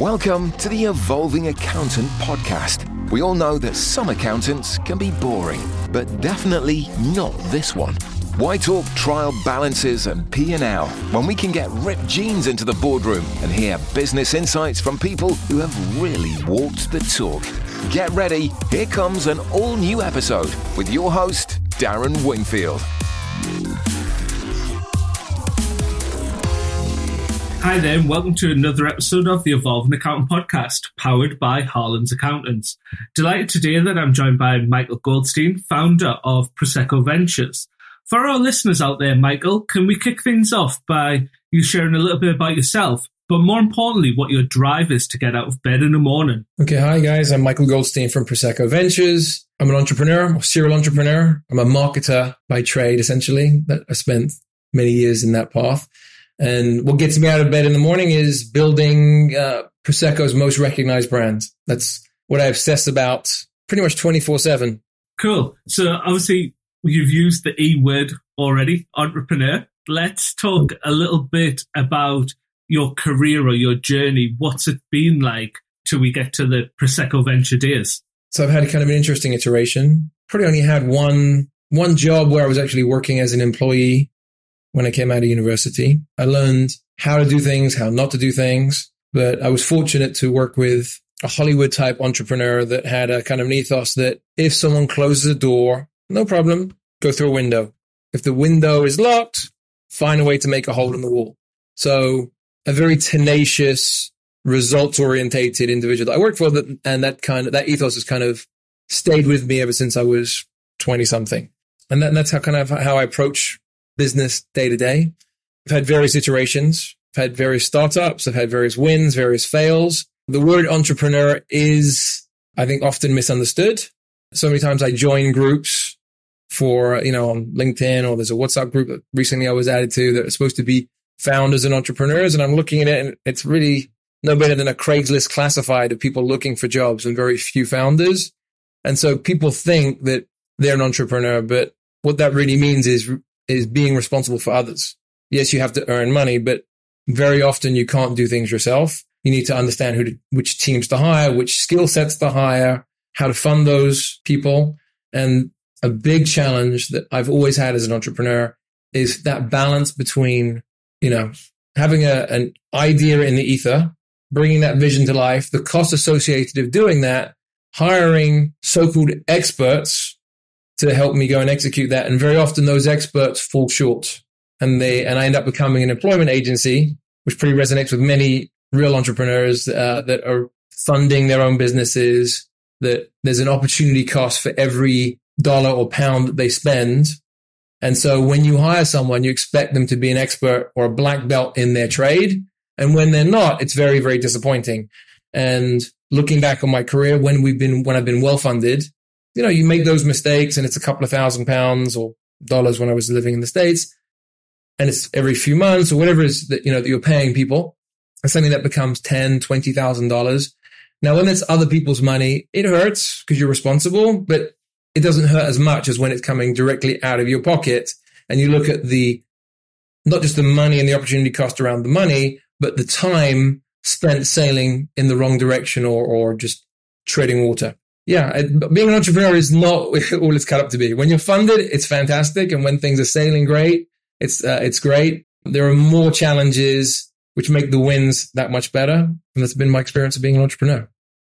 Welcome to the Evolving Accountant podcast. We all know that some accountants can be boring, but definitely not this one. Why talk trial balances and P&L when we can get ripped jeans into the boardroom and hear business insights from people who have really walked the talk? Get ready, here comes an all new episode with your host, Darren Wingfield. Hi there, and welcome to another episode of the Evolving Accountant podcast, powered by Harlan's Accountants. Delighted today that I'm joined by Michael Goldstein, founder of Prosecco Ventures. For our listeners out there, Michael, can we kick things off by you sharing a little bit about yourself, but more importantly, what your drive is to get out of bed in the morning? Okay, hi guys, I'm Michael Goldstein from Prosecco Ventures. I'm an entrepreneur, a serial entrepreneur. I'm a marketer by trade, essentially. That I spent many years in that path. And what gets me out of bed in the morning is building uh, Prosecco's most recognized brand. That's what I obsess about pretty much 24 7. Cool. So obviously you've used the E word already, entrepreneur. Let's talk a little bit about your career or your journey. What's it been like till we get to the Prosecco Venture days? So I've had kind of an interesting iteration. Probably only had one one job where I was actually working as an employee when I came out of university. I learned how to do things, how not to do things, but I was fortunate to work with a Hollywood type entrepreneur that had a kind of an ethos that if someone closes a door, no problem, go through a window. If the window is locked, find a way to make a hole in the wall. So a very tenacious, results orientated individual that I worked for that, and that kind of, that ethos has kind of stayed with me ever since I was 20 something. And, that, and that's how kind of how I approach business day to day. I've had various iterations. I've had various startups. I've had various wins, various fails. The word entrepreneur is, I think, often misunderstood. So many times I join groups for, you know, on LinkedIn or there's a WhatsApp group that recently I was added to that is supposed to be founders and entrepreneurs. And I'm looking at it and it's really no better than a Craigslist classified of people looking for jobs and very few founders. And so people think that they're an entrepreneur, but what that really means is is being responsible for others. Yes, you have to earn money, but very often you can't do things yourself. You need to understand who to, which teams to hire, which skill sets to hire, how to fund those people. And a big challenge that I've always had as an entrepreneur is that balance between, you know, having a, an idea in the ether, bringing that vision to life, the cost associated of doing that, hiring so-called experts to help me go and execute that. And very often those experts fall short and they, and I end up becoming an employment agency, which pretty resonates with many real entrepreneurs uh, that are funding their own businesses, that there's an opportunity cost for every dollar or pound that they spend. And so when you hire someone, you expect them to be an expert or a black belt in their trade. And when they're not, it's very, very disappointing. And looking back on my career, when we've been, when I've been well funded, you know, you make those mistakes and it's a couple of thousand pounds or dollars when I was living in the States. And it's every few months or whatever it is that, you know, that you're paying people. And something that becomes ten, twenty thousand dollars. Now, when it's other people's money, it hurts because you're responsible, but it doesn't hurt as much as when it's coming directly out of your pocket. And you look at the, not just the money and the opportunity cost around the money, but the time spent sailing in the wrong direction or, or just treading water yeah, being an entrepreneur is not all it's cut up to be. When you're funded, it's fantastic, and when things are sailing great, it's uh, it's great. There are more challenges which make the wins that much better, and that's been my experience of being an entrepreneur.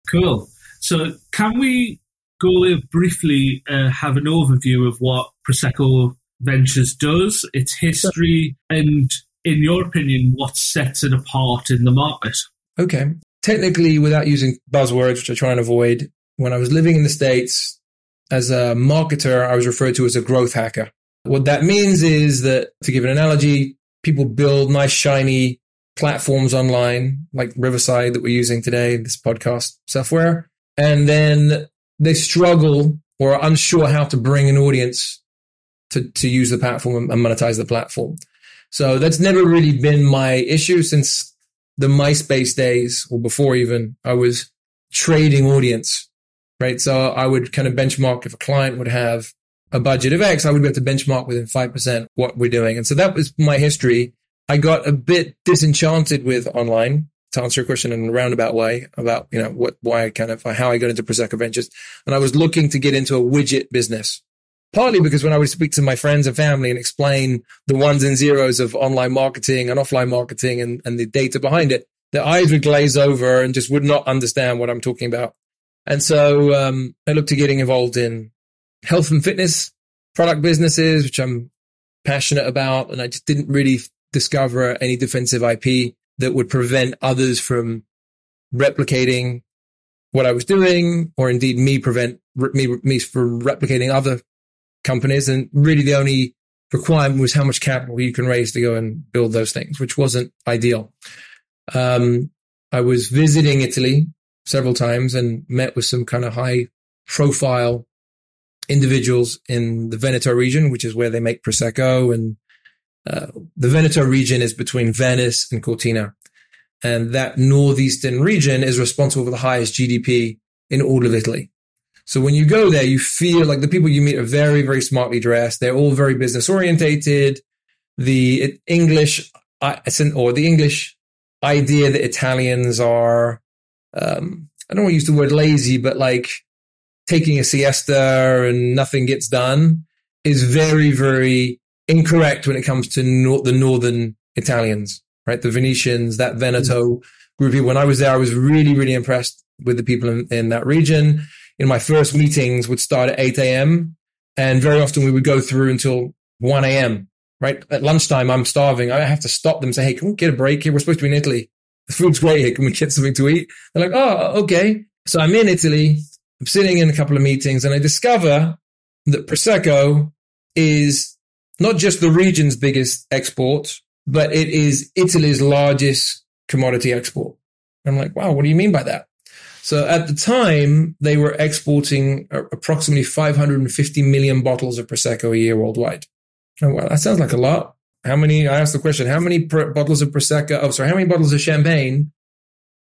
Cool. So, can we go briefly uh, have an overview of what Prosecco Ventures does, its history, and in your opinion, what sets it apart in the market? Okay. Technically, without using buzzwords, which I try and avoid, when I was living in the States as a marketer, I was referred to as a growth hacker. What that means is that to give an analogy, people build nice, shiny platforms online like Riverside that we're using today, this podcast software. And then they struggle or are unsure how to bring an audience to, to use the platform and monetize the platform. So that's never really been my issue since the MySpace days or before even I was trading audience right? So I would kind of benchmark if a client would have a budget of X, I would be able to benchmark within 5% what we're doing. And so that was my history. I got a bit disenchanted with online to answer your question in a roundabout way about, you know, what, why I kind of, how I got into Prosecco Ventures. And I was looking to get into a widget business. Partly because when I would speak to my friends and family and explain the ones and zeros of online marketing and offline marketing and, and the data behind it, their eyes would glaze over and just would not understand what I'm talking about. And so um, I looked to getting involved in health and fitness product businesses, which I'm passionate about. And I just didn't really discover any defensive IP that would prevent others from replicating what I was doing, or indeed me prevent me, me from replicating other companies. And really the only requirement was how much capital you can raise to go and build those things, which wasn't ideal. Um, I was visiting Italy several times and met with some kind of high profile individuals in the Veneto region, which is where they make Prosecco. And uh, the Veneto region is between Venice and Cortina. And that northeastern region is responsible for the highest GDP in all of Italy. So when you go there, you feel like the people you meet are very, very smartly dressed. They're all very business orientated. The English, or the English idea that Italians are, um, I don't want to use the word lazy, but like taking a siesta and nothing gets done is very, very incorrect when it comes to nor- the northern Italians, right? The Venetians, that Veneto group. When I was there, I was really, really impressed with the people in, in that region. In my first meetings would start at 8 a.m. and very often we would go through until 1 a.m. Right at lunchtime, I'm starving. I have to stop them. Say, hey, can we get a break here? We're supposed to be in Italy. The food's great here. Can we get something to eat? They're like, oh, okay. So I'm in Italy. I'm sitting in a couple of meetings and I discover that Prosecco is not just the region's biggest export, but it is Italy's largest commodity export. I'm like, wow, what do you mean by that? So at the time, they were exporting approximately 550 million bottles of Prosecco a year worldwide. Oh, well, that sounds like a lot. How many, I asked the question, how many bottles of Prosecco, oh, sorry, how many bottles of champagne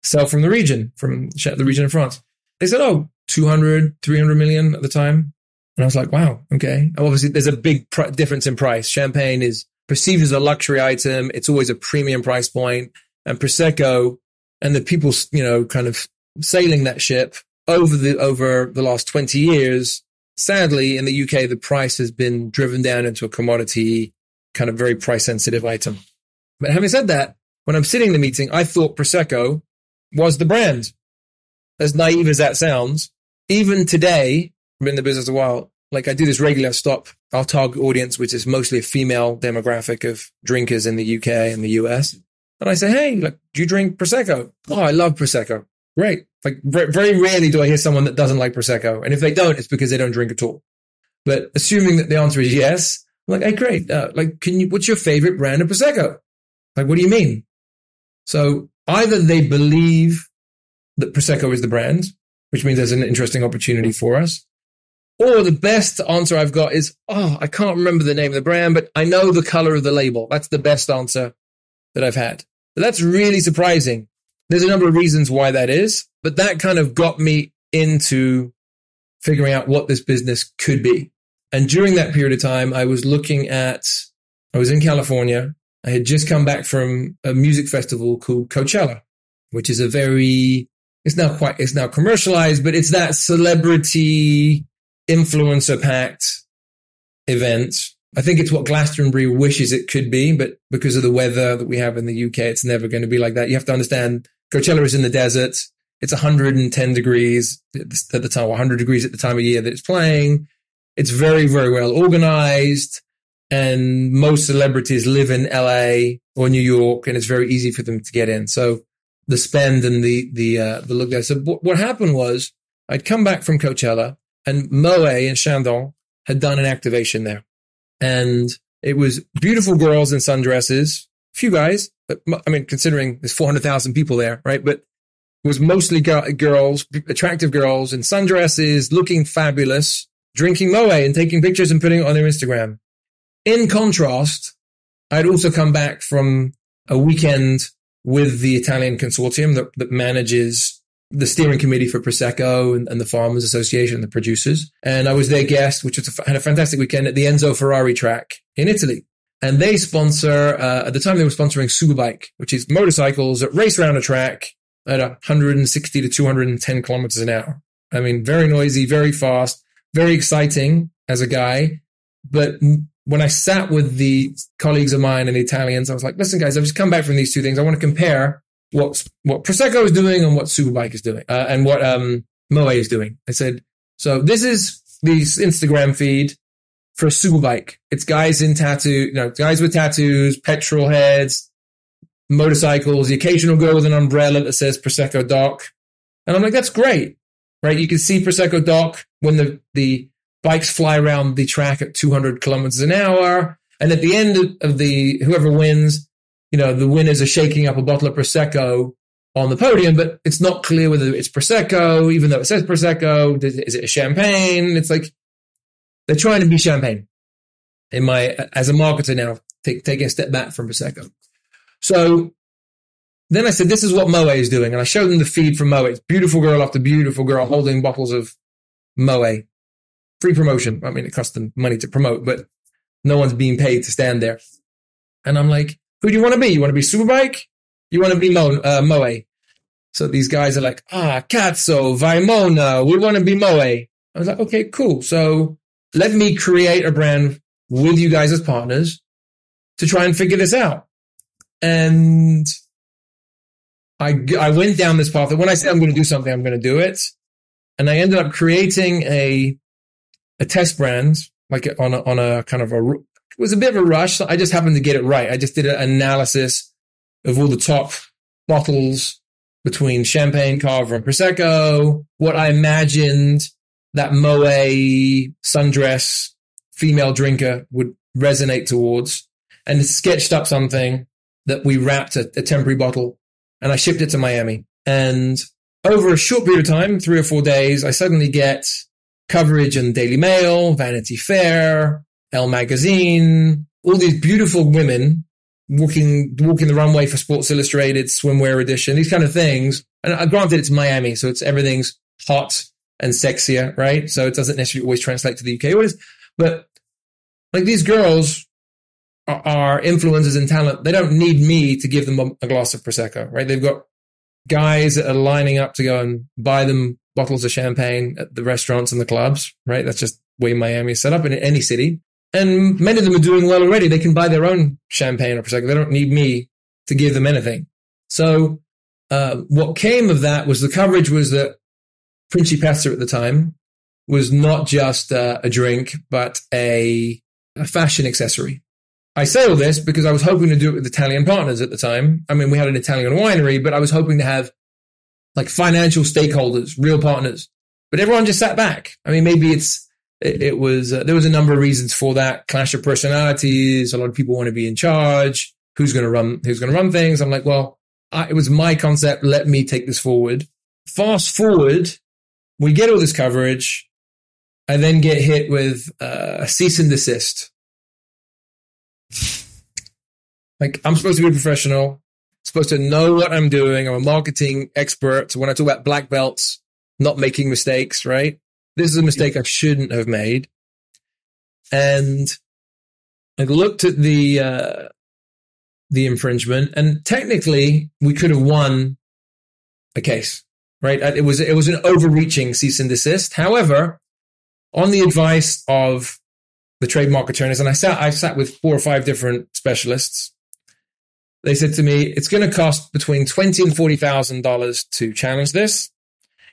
sell from the region, from the region of France? They said, oh, 200, 300 million at the time. And I was like, wow, okay. Oh, obviously, there's a big pr- difference in price. Champagne is perceived as a luxury item. It's always a premium price point. And Prosecco and the people, you know, kind of sailing that ship over the, over the last 20 years. Sadly, in the UK, the price has been driven down into a commodity kind of very price sensitive item. But having said that, when I'm sitting in the meeting, I thought Prosecco was the brand. As naive as that sounds, even today, I've been in the business a while. Like I do this regular stop our target audience, which is mostly a female demographic of drinkers in the UK and the US. And I say, Hey, like, do you drink Prosecco? Oh, I love Prosecco. Great. Like very rarely do I hear someone that doesn't like Prosecco. And if they don't, it's because they don't drink at all. But assuming that the answer is yes, I'm like, Hey, great. Uh, like, can you, what's your favorite brand of Prosecco? Like, what do you mean? So either they believe that Prosecco is the brand which means there's an interesting opportunity for us. Or the best answer I've got is, oh, I can't remember the name of the brand, but I know the color of the label. That's the best answer that I've had. But that's really surprising. There's a number of reasons why that is, but that kind of got me into figuring out what this business could be. And during that period of time, I was looking at, I was in California. I had just come back from a music festival called Coachella, which is a very it's now quite, it's now commercialized, but it's that celebrity influencer packed event. I think it's what Glastonbury wishes it could be, but because of the weather that we have in the UK, it's never going to be like that. You have to understand Coachella is in the desert. It's 110 degrees at the time, 100 degrees at the time of year that it's playing. It's very, very well organized. And most celebrities live in LA or New York, and it's very easy for them to get in. So the spend and the the uh, the look there. So what happened was I'd come back from Coachella and Moet and Chandon had done an activation there, and it was beautiful girls in sundresses, few guys, but I mean considering there's four hundred thousand people there, right? But it was mostly girls, attractive girls in sundresses, looking fabulous, drinking moe and taking pictures and putting it on their Instagram. In contrast, I'd also come back from a weekend with the Italian consortium that, that manages the steering committee for Prosecco and, and, the Farmers Association, the producers. And I was their guest, which was a, had a fantastic weekend at the Enzo Ferrari track in Italy. and they sponsor, uh, at the time they were sponsoring Superbike, which is motorcycles that race around a track at 160 to 210 kilometers an hour. I mean, very noisy, very fast, very exciting as a guy. But when I sat with the colleagues of mine and the Italians, I was like, listen, guys, I've just come back from these two things. I want to compare what, what Prosecco is doing and what Superbike is doing, uh, and what, um, Moe is doing. I said, so this is the Instagram feed for Superbike. It's guys in tattoo, you know, guys with tattoos, petrol heads, motorcycles, the occasional girl with an umbrella that says Prosecco Doc. And I'm like, that's great, right? You can see Prosecco Doc when the, the bikes fly around the track at 200 kilometers an hour. And at the end of the, whoever wins, you know, the winners are shaking up a bottle of Prosecco on the podium, but it's not clear whether it's Prosecco, even though it says Prosecco. Is it a champagne? It's like they're trying to be champagne. In my, as a marketer now, take, taking a step back from Prosecco. So then I said, this is what Moe is doing. And I showed them the feed from Moe. It's beautiful girl after beautiful girl holding bottles of Moe. Free promotion. I mean, it costs them money to promote, but no one's being paid to stand there. And I'm like, who do you want to be? You want to be Superbike? You want to be Mo, uh, Moe? So these guys are like, ah, Cazzo, Vaimona, we want to be Moe. I was like, okay, cool. So let me create a brand with you guys as partners to try and figure this out. And I, I went down this path that when I say I'm going to do something, I'm going to do it. And I ended up creating a, a test brand, like on a, on a kind of a, it was a bit of a rush. I just happened to get it right. I just did an analysis of all the top bottles between champagne, cava, and prosecco. What I imagined that moe sundress female drinker would resonate towards, and sketched up something that we wrapped a, a temporary bottle and I shipped it to Miami. And over a short period of time, three or four days, I suddenly get coverage in Daily Mail, Vanity Fair, Elle Magazine, all these beautiful women walking, walking the runway for Sports Illustrated, swimwear edition, these kind of things. And uh, granted, it's Miami, so it's everything's hot and sexier, right? So it doesn't necessarily always translate to the UK. Is, but like these girls are influencers and talent. They don't need me to give them a glass of prosecco, right? They've got guys that are lining up to go and buy them bottles of champagne at the restaurants and the clubs, right? That's just way Miami is set up in any city. And many of them are doing well already. They can buy their own champagne or prosecco. They don't need me to give them anything. So, uh, what came of that was the coverage was that Principessa at the time was not just uh, a drink, but a, a fashion accessory. I say all this because I was hoping to do it with Italian partners at the time. I mean, we had an Italian winery, but I was hoping to have like financial stakeholders, real partners. But everyone just sat back. I mean, maybe it's it, it was uh, there was a number of reasons for that clash of personalities. A lot of people want to be in charge. Who's going to run? Who's going to run things? I'm like, well, I, it was my concept. Let me take this forward. Fast forward, we get all this coverage. I then get hit with uh, a cease and desist like I'm supposed to be a professional, supposed to know what I'm doing. I'm a marketing expert. So when I talk about black belts, not making mistakes, right? This is a mistake I shouldn't have made. And I looked at the, uh, the infringement and technically we could have won a case, right? It was, it was an overreaching cease and desist. However, on the advice of the trademark attorneys, and I sat I sat with four or five different specialists. They said to me, it's going to cost between twenty and forty thousand dollars to challenge this.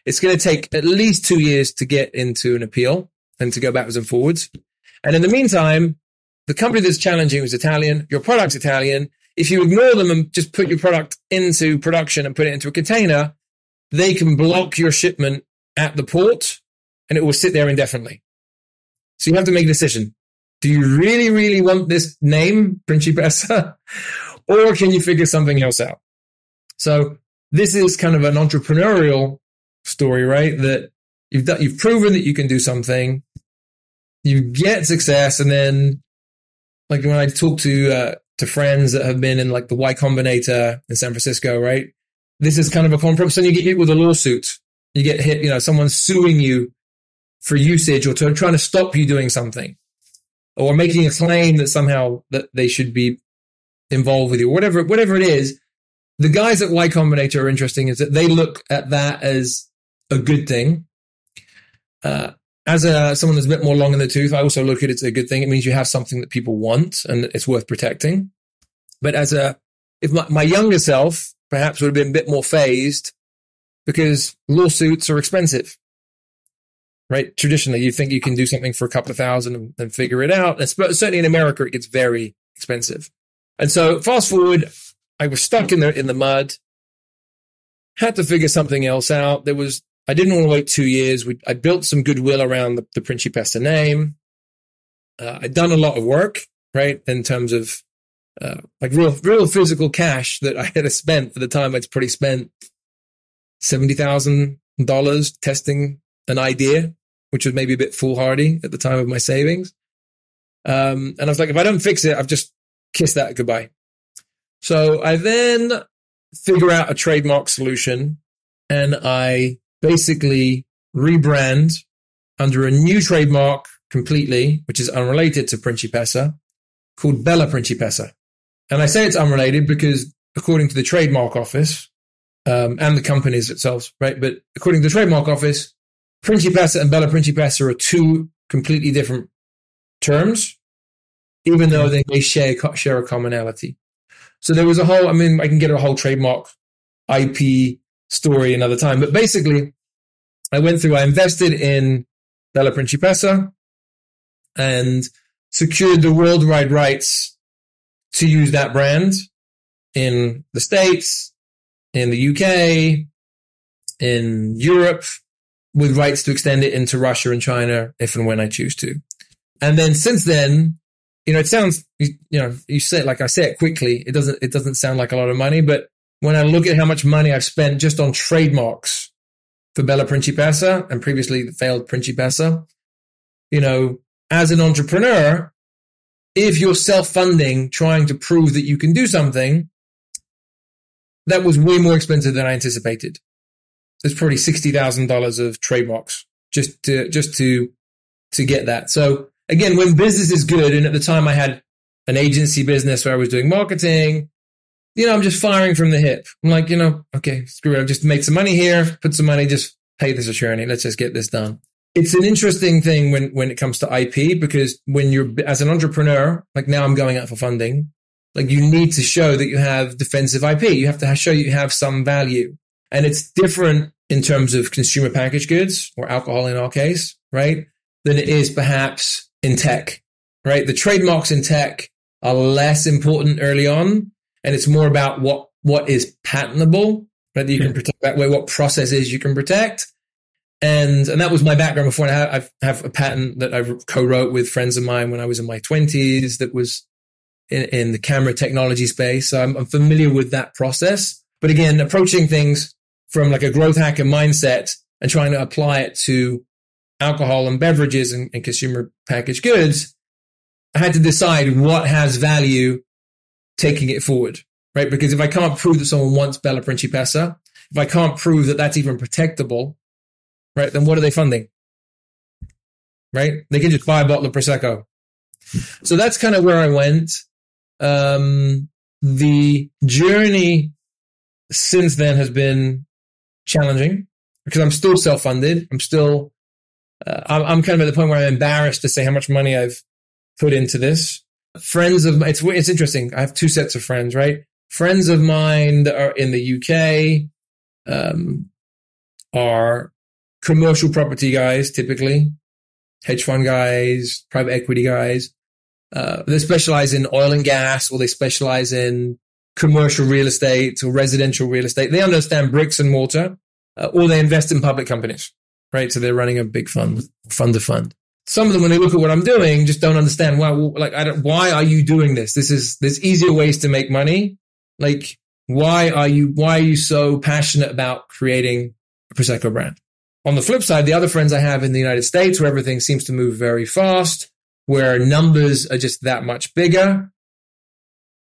It's going to take at least two years to get into an appeal and to go backwards and forwards. And in the meantime, the company that's challenging is Italian. Your product's Italian. If you ignore them and just put your product into production and put it into a container, they can block your shipment at the port and it will sit there indefinitely. So you have to make a decision do you really, really want this name, Principessa? or can you figure something else out? So this is kind of an entrepreneurial story, right? That you've done, you've proven that you can do something, you get success, and then like when I talk to uh, to friends that have been in like the Y Combinator in San Francisco, right? This is kind of a common and you get hit with a lawsuit. You get hit, you know, someone's suing you for usage or to, trying to stop you doing something or making a claim that somehow that they should be involved with you, whatever, whatever it is. The guys at Y Combinator are interesting is that they look at that as a good thing. Uh, as a someone that's a bit more long in the tooth, I also look at it as a good thing. It means you have something that people want and it's worth protecting. But as a, if my, my younger self perhaps would have been a bit more fazed because lawsuits are expensive, right? Traditionally, you think you can do something for a couple of thousand and, figure it out. And certainly in America, it gets very expensive. And so fast forward, I was stuck in the, in the mud, had to figure something else out. There was I didn't want to wait two years. We, I built some goodwill around the, the Principessa name. Uh, I'd done a lot of work, right, in terms of uh, like real, real physical cash that I had spent for the time I'd probably spent seventy thousand dollars testing an idea, which was maybe a bit foolhardy at the time of my savings. Um, and I was like, if I don't fix it, I've just kissed that goodbye. So I then figure out a trademark solution and I basically rebrand under a new trademark completely, which is unrelated to Principessa, called Bella Principessa. And I say it's unrelated because according to the trademark office, um, and the companies itself, right? But according to the trademark office, Principessa and Bella Principessa are two completely different terms, even though they may share, share a commonality. So there was a whole, I mean, I can get a whole trademark IP story another time. But basically, I went through, I invested in Bella Principessa and secured the worldwide rights to use that brand in the States, in the UK, in Europe, with rights to extend it into Russia and China if and when I choose to. And then since then, you know, it sounds, you, know, you say it like I say it quickly. It doesn't, it doesn't sound like a lot of money, but when I look at how much money I've spent just on trademarks for Bella Principessa and previously the failed Principessa, you know, as an entrepreneur, if you're self-funding, trying to prove that you can do something, that was way more expensive than I anticipated. There's probably sixty thousand dollars of trademarks just to just to to get that. So again, when business is good, and at the time I had an agency business where I was doing marketing, you know, I'm just firing from the hip. I'm like, you know, okay, screw it. I've just made some money here, put some money, just pay this attorney. Let's just get this done. It's an interesting thing when, when it comes to IP because when you're, as an entrepreneur, like now I'm going out for funding, like you need to show that you have defensive IP. You have to show you have some value. And it's different in terms of consumer packaged goods or alcohol in our case, right? Than it is perhaps in tech, right? The trademarks in tech are less important early on and it's more about what what is patentable, right? That you can hmm. protect that way, what processes you can protect. And and that was my background before. I have, I have a patent that I co-wrote with friends of mine when I was in my twenties. That was in, in, the camera technology space. So I'm, I'm familiar with that process. But again, approaching things from like a growth hacker mindset and trying to apply it to alcohol and beverages and, and consumer packaged goods, I had to decide what has value taking it forward, right? Because if I can't prove that someone wants Bella Principessa, if I can't prove that that's even protectable, right, then what are they funding? Right? They can just buy a bottle of Prosecco. So that's kind of where I went. Um, the journey since then has been challenging because I'm still self-funded. I'm still, uh, I'm, I'm kind of at the point where I'm embarrassed to say how much money I've put into this friends of it's it's interesting. I have two sets of friends, right? Friends of mine that are in the UK um, are commercial property guys, typically hedge fund guys, private equity guys. Uh, they specialize in oil and gas, or they specialize in commercial real estate or residential real estate. They understand bricks and mortar, uh, or they invest in public companies, right? So they're running a big fund, fund to fund some of them, when they look at what I'm doing, just don't understand why. Like, I don't. Why are you doing this? This is there's easier ways to make money. Like, why are you why are you so passionate about creating a prosecco brand? On the flip side, the other friends I have in the United States, where everything seems to move very fast, where numbers are just that much bigger,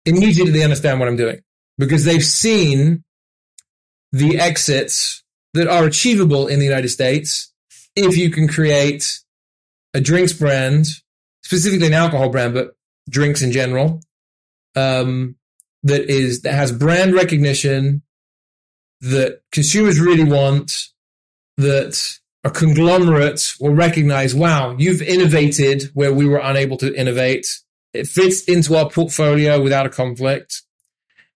immediately understand what I'm doing because they've seen the exits that are achievable in the United States if you can create a drinks brand specifically an alcohol brand, but drinks in general, um, that is that has brand recognition that consumers really want, that a conglomerate will recognize, wow, you've innovated where we were unable to innovate. It fits into our portfolio without a conflict.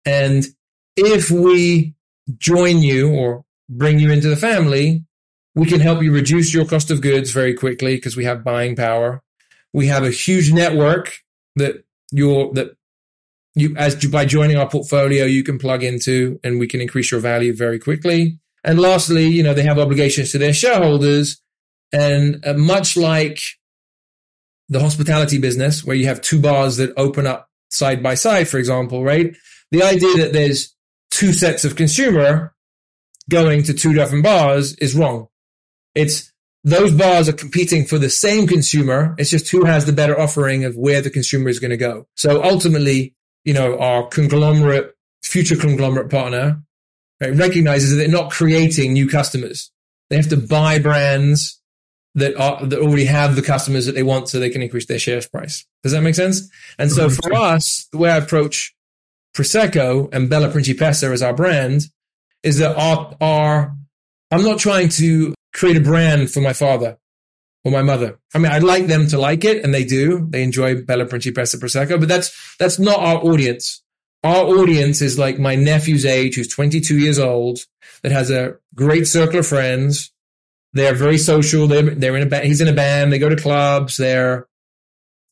And if we join you or bring you into the family, we can help you reduce your cost of goods very quickly because we have buying power. We have a huge network that you're that you as by joining our portfolio you can plug into and we can increase your value very quickly. And lastly, you know, they have obligations to their shareholders and uh, much like the hospitality business where you have two bars that open up side by side, for example, right? The idea that there's two sets of consumer going to two different bars is wrong. It's those bars are competing for the same consumer. It's just who has the better offering of where the consumer is going to go. So ultimately, you know, our conglomerate, future conglomerate partner right, recognizes that they're not creating new customers. They have to buy brands that are, that already have the customers that they want so they can increase their share price. Does that make sense? And so mm-hmm. for us, the way I approach Prosecco and Bella Principessa as our brand is that our, our, I'm not trying to create a brand for my father or my mother. I mean, I'd like them to like it and they do. They enjoy Bella Principessa Prosecco, but that's, that's not our audience. Our audience is like my nephew's age, who's 22 years old, that has a great circle of friends. They're very social. They're, they're in a band. He's in a band. They go to clubs. They're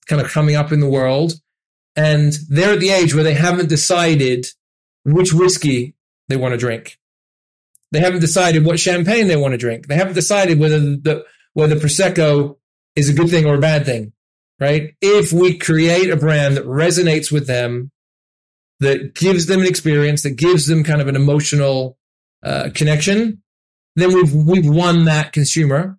kind of coming up in the world. And they're at the age where they haven't decided which whiskey they want to drink. They haven't decided what champagne they want to drink. They haven't decided whether the whether prosecco is a good thing or a bad thing, right? If we create a brand that resonates with them, that gives them an experience, that gives them kind of an emotional uh, connection, then we've we've won that consumer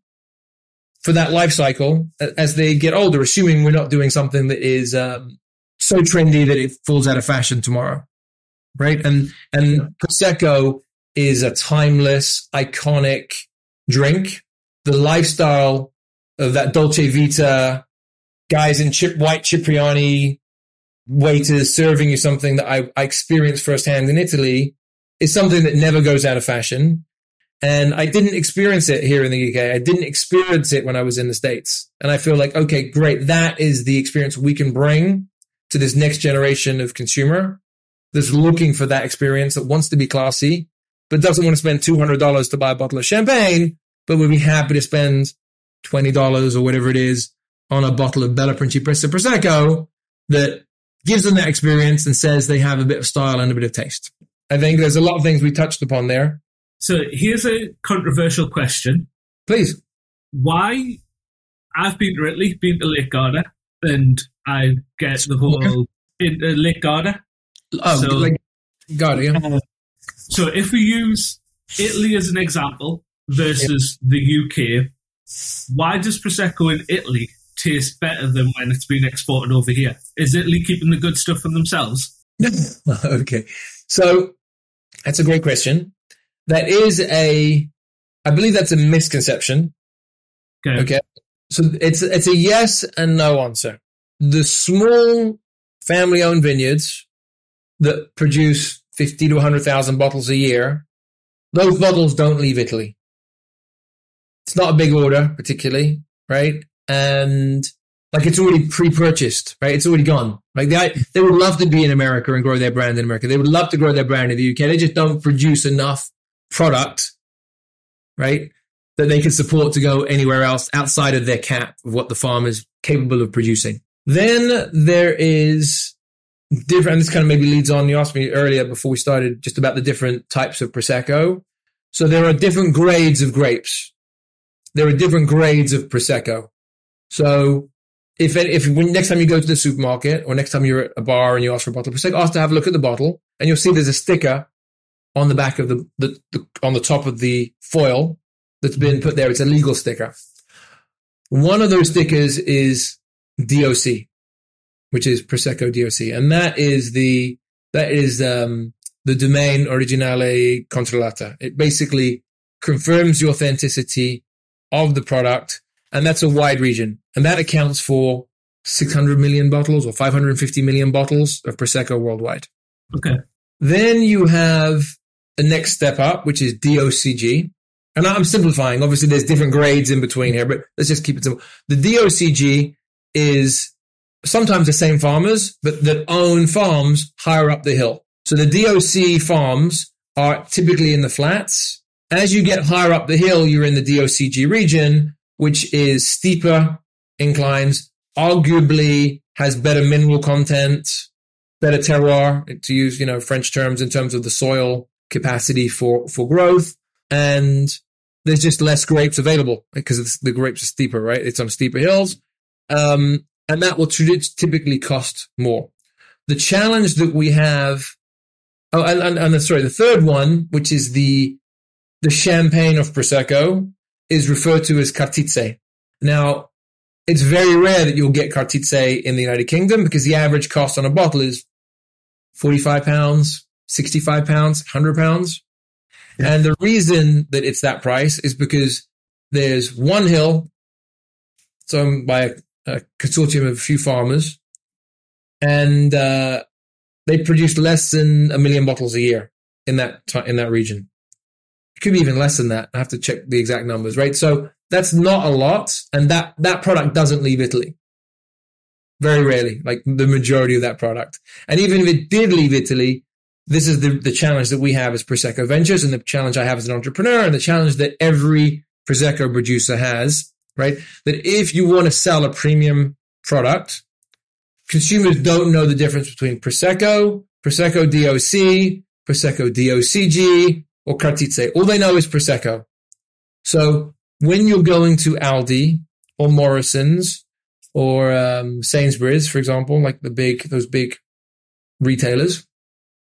for that life cycle as they get older. Assuming we're not doing something that is um, so trendy that it falls out of fashion tomorrow, right? And and prosecco is a timeless, iconic drink. The lifestyle of that Dolce Vita guys in chip, white Cipriani waiters serving you something that I, I experienced firsthand in Italy is something that never goes out of fashion. And I didn't experience it here in the UK. I didn't experience it when I was in the States. And I feel like, okay, great. That is the experience we can bring to this next generation of consumer that's looking for that experience that wants to be classy, but doesn't want to spend $200 to buy a bottle of champagne, but would be happy to spend $20 or whatever it is on a bottle of Bella Principessa Prosecco that gives them that experience and says they have a bit of style and a bit of taste. I think there's a lot of things we touched upon there. So here's a controversial question. Please. Why? I've been to Italy, been to Lake Garda, and I get the whole in uh, Lake Garda. Oh, so, Lake Garda, yeah. Uh, so if we use Italy as an example versus the UK, why does Prosecco in Italy taste better than when it's been exported over here? Is Italy keeping the good stuff for themselves? okay. So that's a great question. That is a, I believe that's a misconception. Okay. Okay. So it's, it's a yes and no answer. The small family owned vineyards that produce 50 to 100,000 bottles a year, those bottles don't leave Italy. It's not a big order, particularly, right? And like it's already pre-purchased, right? It's already gone. Like they, they would love to be in America and grow their brand in America. They would love to grow their brand in the UK. They just don't produce enough product, right? That they can support to go anywhere else outside of their cap of what the farm is capable of producing. Then there is different, and this kind of maybe leads on. You asked me earlier before we started just about the different types of Prosecco. So there are different grades of grapes. There are different grades of Prosecco. So if, if when, next time you go to the supermarket or next time you're at a bar and you ask for a bottle of Prosecco, ask to have a look at the bottle and you'll see there's a sticker on the back of the, the, the on the top of the foil that's been put there. It's a legal sticker. One of those stickers is DOC, which is Prosecco DOC, and that is the that is um, the domain originale controllata. It basically confirms the authenticity of the product, and that's a wide region, and that accounts for 600 million bottles or 550 million bottles of Prosecco worldwide. Okay. Then you have the next step up, which is DOCG. And I'm simplifying. Obviously, there's different grades in between here, but let's just keep it simple. The DOCG is sometimes the same farmers, but that own farms higher up the hill. So the DOC farms are typically in the flats. As you get higher up the hill, you're in the DOCG region, which is steeper inclines, arguably has better mineral content, better terroir, to use, you know, French terms in terms of the soil capacity for, for growth. And there's just less grapes available because the grapes are steeper, right? It's on steeper hills. Um, and that will typically cost more. The challenge that we have, oh, and, and, and sorry, the third one, which is the, the champagne of Prosecco is referred to as Cartizze. Now, it's very rare that you'll get Cartizze in the United Kingdom because the average cost on a bottle is 45 pounds, 65 pounds, 100 pounds. Yeah. And the reason that it's that price is because there's one hill, it's owned by a consortium of a few farmers, and uh, they produce less than a million bottles a year in that t- in that region. It could be even less than that. I have to check the exact numbers, right? So that's not a lot, and that that product doesn't leave Italy. Very rarely, like the majority of that product. And even if it did leave Italy, this is the, the challenge that we have as Prosecco Ventures and the challenge I have as an entrepreneur and the challenge that every Prosecco producer has, right? That if you want to sell a premium product, consumers don't know the difference between Prosecco, Prosecco DOC, Prosecco DOCG, or Cartizze. All they know is Prosecco. So when you're going to Aldi or Morrison's or um, Sainsbury's, for example, like the big those big retailers,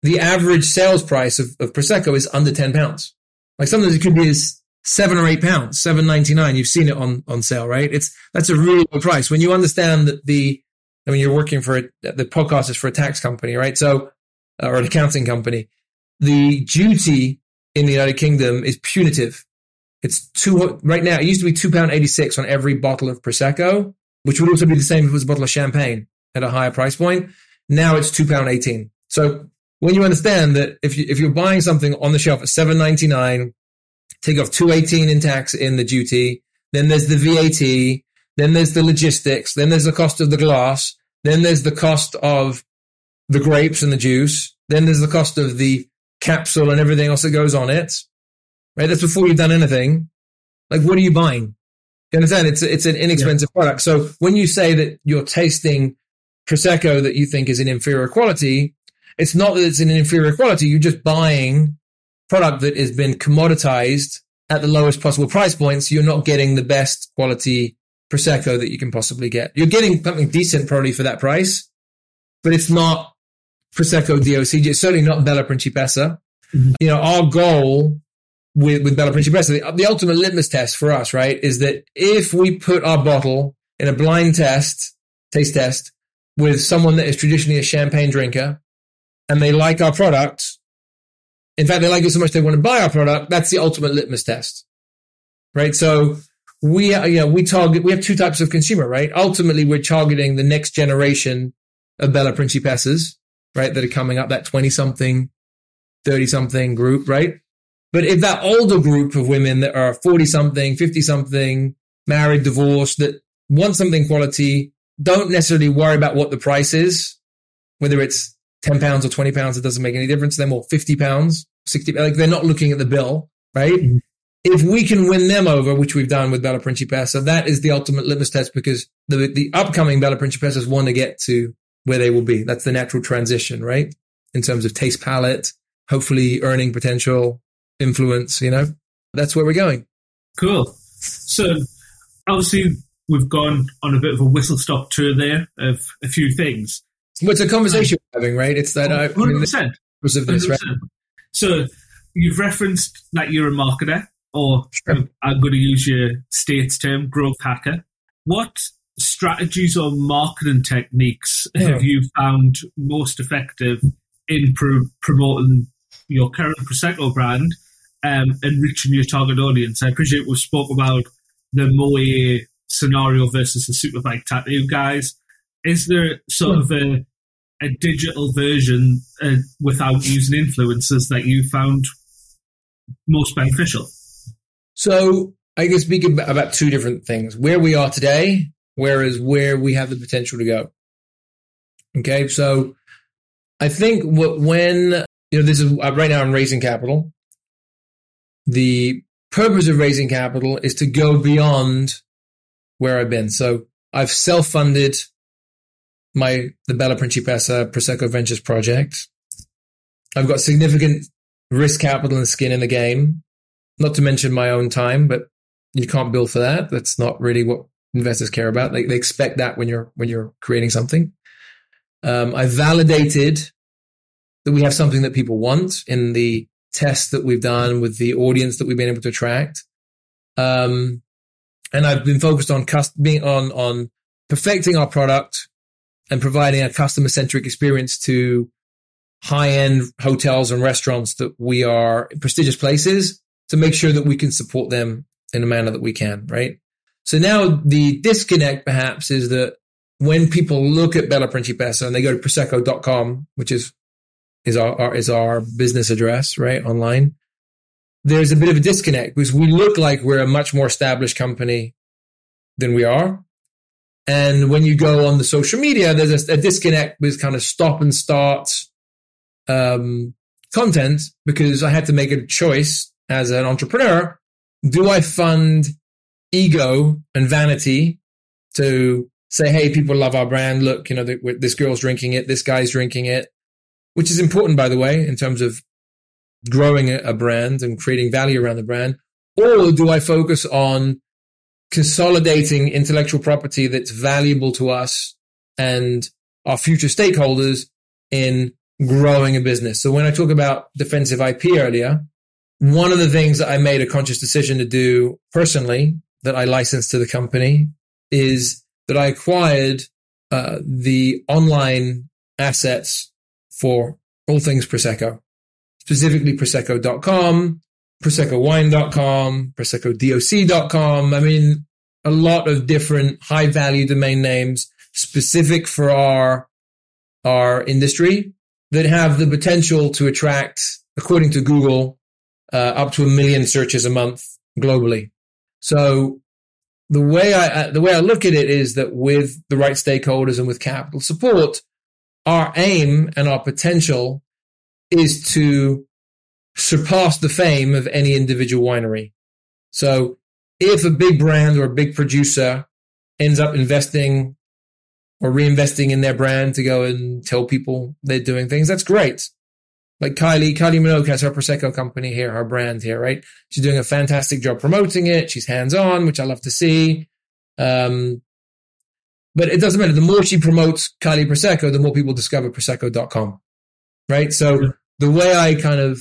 the average sales price of, of prosecco is under ten pounds. Like sometimes it could be as seven or eight pounds, seven ninety nine. You've seen it on on sale, right? It's that's a really low price when you understand that the. I mean, you're working for a, the podcast is for a tax company, right? So, uh, or an accounting company. The duty in the United Kingdom is punitive. It's two right now. It used to be two pound eighty six on every bottle of prosecco which would also be the same if it was a bottle of champagne at a higher price point. Now it's two pound eighteen. So when you understand that if you, if you're buying something on the shelf at seven ninety nine, take off two eighteen in tax in the duty, then there's the VAT, then there's the logistics, then there's the cost of the glass, then there's the cost of the grapes and the juice, then there's the cost of the capsule and everything else that goes on it. Right? That's before you've done anything. Like, what are you buying? You understand? It's it's an inexpensive yeah. product. So when you say that you're tasting prosecco that you think is an inferior quality, it's not that it's an inferior quality. You're just buying product that has been commoditized at the lowest possible price point. So you're not getting the best quality prosecco that you can possibly get. You're getting something decent probably for that price, but it's not prosecco DOCG. It's certainly not Bella Principessa. Mm-hmm. You know, our goal with, with Bella Principessa, the, the ultimate litmus test for us, right, is that if we put our bottle in a blind test, taste test, with someone that is traditionally a champagne drinker and they like our product, in fact, they like it so much they want to buy our product, that's the ultimate litmus test, right? So we, you know, we target, we have two types of consumer, right? Ultimately, we're targeting the next generation of Bella Principessas, right, that are coming up, that 20 something, 30 something group, right? But if that older group of women that are 40 something, 50 something, married, divorced, that want something quality, don't necessarily worry about what the price is, whether it's 10 pounds or 20 pounds, it doesn't make any difference to them, or 50 pounds, 60, like they're not looking at the bill, right? Mm-hmm. If we can win them over, which we've done with Bella Principessa, that is the ultimate litmus test because the, the upcoming Bella Principessas want to get to where they will be. That's the natural transition, right? In terms of taste palate, hopefully earning potential, influence, you know, that's where we're going. Cool. So obviously we've gone on a bit of a whistle stop tour there of a few things. Well, it's a conversation we're having, right? It's that I, 100%. I mean, of this, right? So you've referenced that you're a marketer, or sure. I'm going to use your state's term, growth hacker. What strategies or marketing techniques yeah. have you found most effective in pro- promoting your current Prosecco brand um, and reaching your target audience. I appreciate we spoke about the Moe scenario versus the Superbike tattoo guys. Is there sort of a, a digital version uh, without using influencers that you found most beneficial? So I can speak about two different things: where we are today, whereas where we have the potential to go. Okay, so I think what when you know this is uh, right now I'm raising capital. The purpose of raising capital is to go beyond where I've been. So I've self-funded my the Bella Principessa Prosecco Ventures project. I've got significant risk capital and skin in the game. Not to mention my own time, but you can't bill for that. That's not really what investors care about. They, they expect that when you're when you're creating something. Um, I validated that we have something that people want in the tests that we've done with the audience that we've been able to attract. Um, and I've been focused on cust- being on on perfecting our product and providing a customer centric experience to high end hotels and restaurants that we are prestigious places to make sure that we can support them in a manner that we can, right? So now the disconnect perhaps is that when people look at Bella Principessa and they go to prosecco.com, which is is our, our, is our business address, right, online, there's a bit of a disconnect because we look like we're a much more established company than we are. And when you go on the social media, there's a, a disconnect with kind of stop and start um, content because I had to make a choice as an entrepreneur. Do I fund ego and vanity to say, hey, people love our brand. Look, you know, this girl's drinking it, this guy's drinking it, which is important, by the way, in terms of growing a brand and creating value around the brand. Or do I focus on consolidating intellectual property that's valuable to us and our future stakeholders in growing a business? So when I talk about defensive IP earlier, one of the things that I made a conscious decision to do personally that I licensed to the company is that I acquired uh, the online assets for all things Prosecco, specifically Prosecco.com, ProseccoWine.com, ProseccoDOC.com. I mean, a lot of different high value domain names specific for our, our industry that have the potential to attract, according to Google, uh, up to a million searches a month globally. So the way I the way I look at it is that with the right stakeholders and with capital support, our aim and our potential is to surpass the fame of any individual winery. So if a big brand or a big producer ends up investing or reinvesting in their brand to go and tell people they're doing things, that's great. Like Kylie, Kylie Minogue has her Prosecco company here, her brand here, right? She's doing a fantastic job promoting it. She's hands on, which I love to see. Um, but it doesn't matter. The more she promotes Kylie Prosecco, the more people discover Prosecco.com, right? So the way I kind of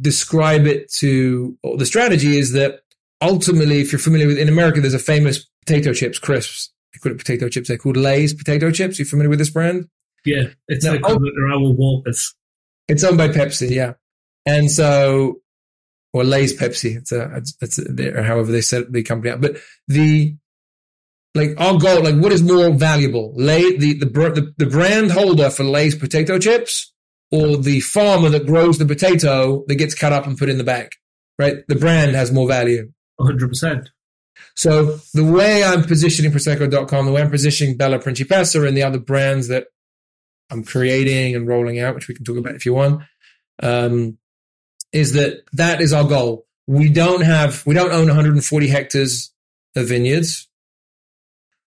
describe it to the strategy is that ultimately, if you're familiar with, in America, there's a famous potato chips, crisps. They call it potato chips. They're called Lay's potato chips. Are you familiar with this brand? Yeah, it's now, like oh, our Walkers. It's owned by Pepsi, yeah. And so, or Lay's Pepsi. It's a, it's, it's a, however they set the company up. But the, like our goal, like what is more valuable? Lay, the, the, the, the brand holder for Lay's potato chips or the farmer that grows the potato that gets cut up and put in the bag, right? The brand has more value. 100%. So the way I'm positioning Prosecco.com, the way I'm positioning Bella Principessa and the other brands that I'm creating and rolling out, which we can talk about if you want, um, is that that is our goal. We don't have, we don't own 140 hectares of vineyards.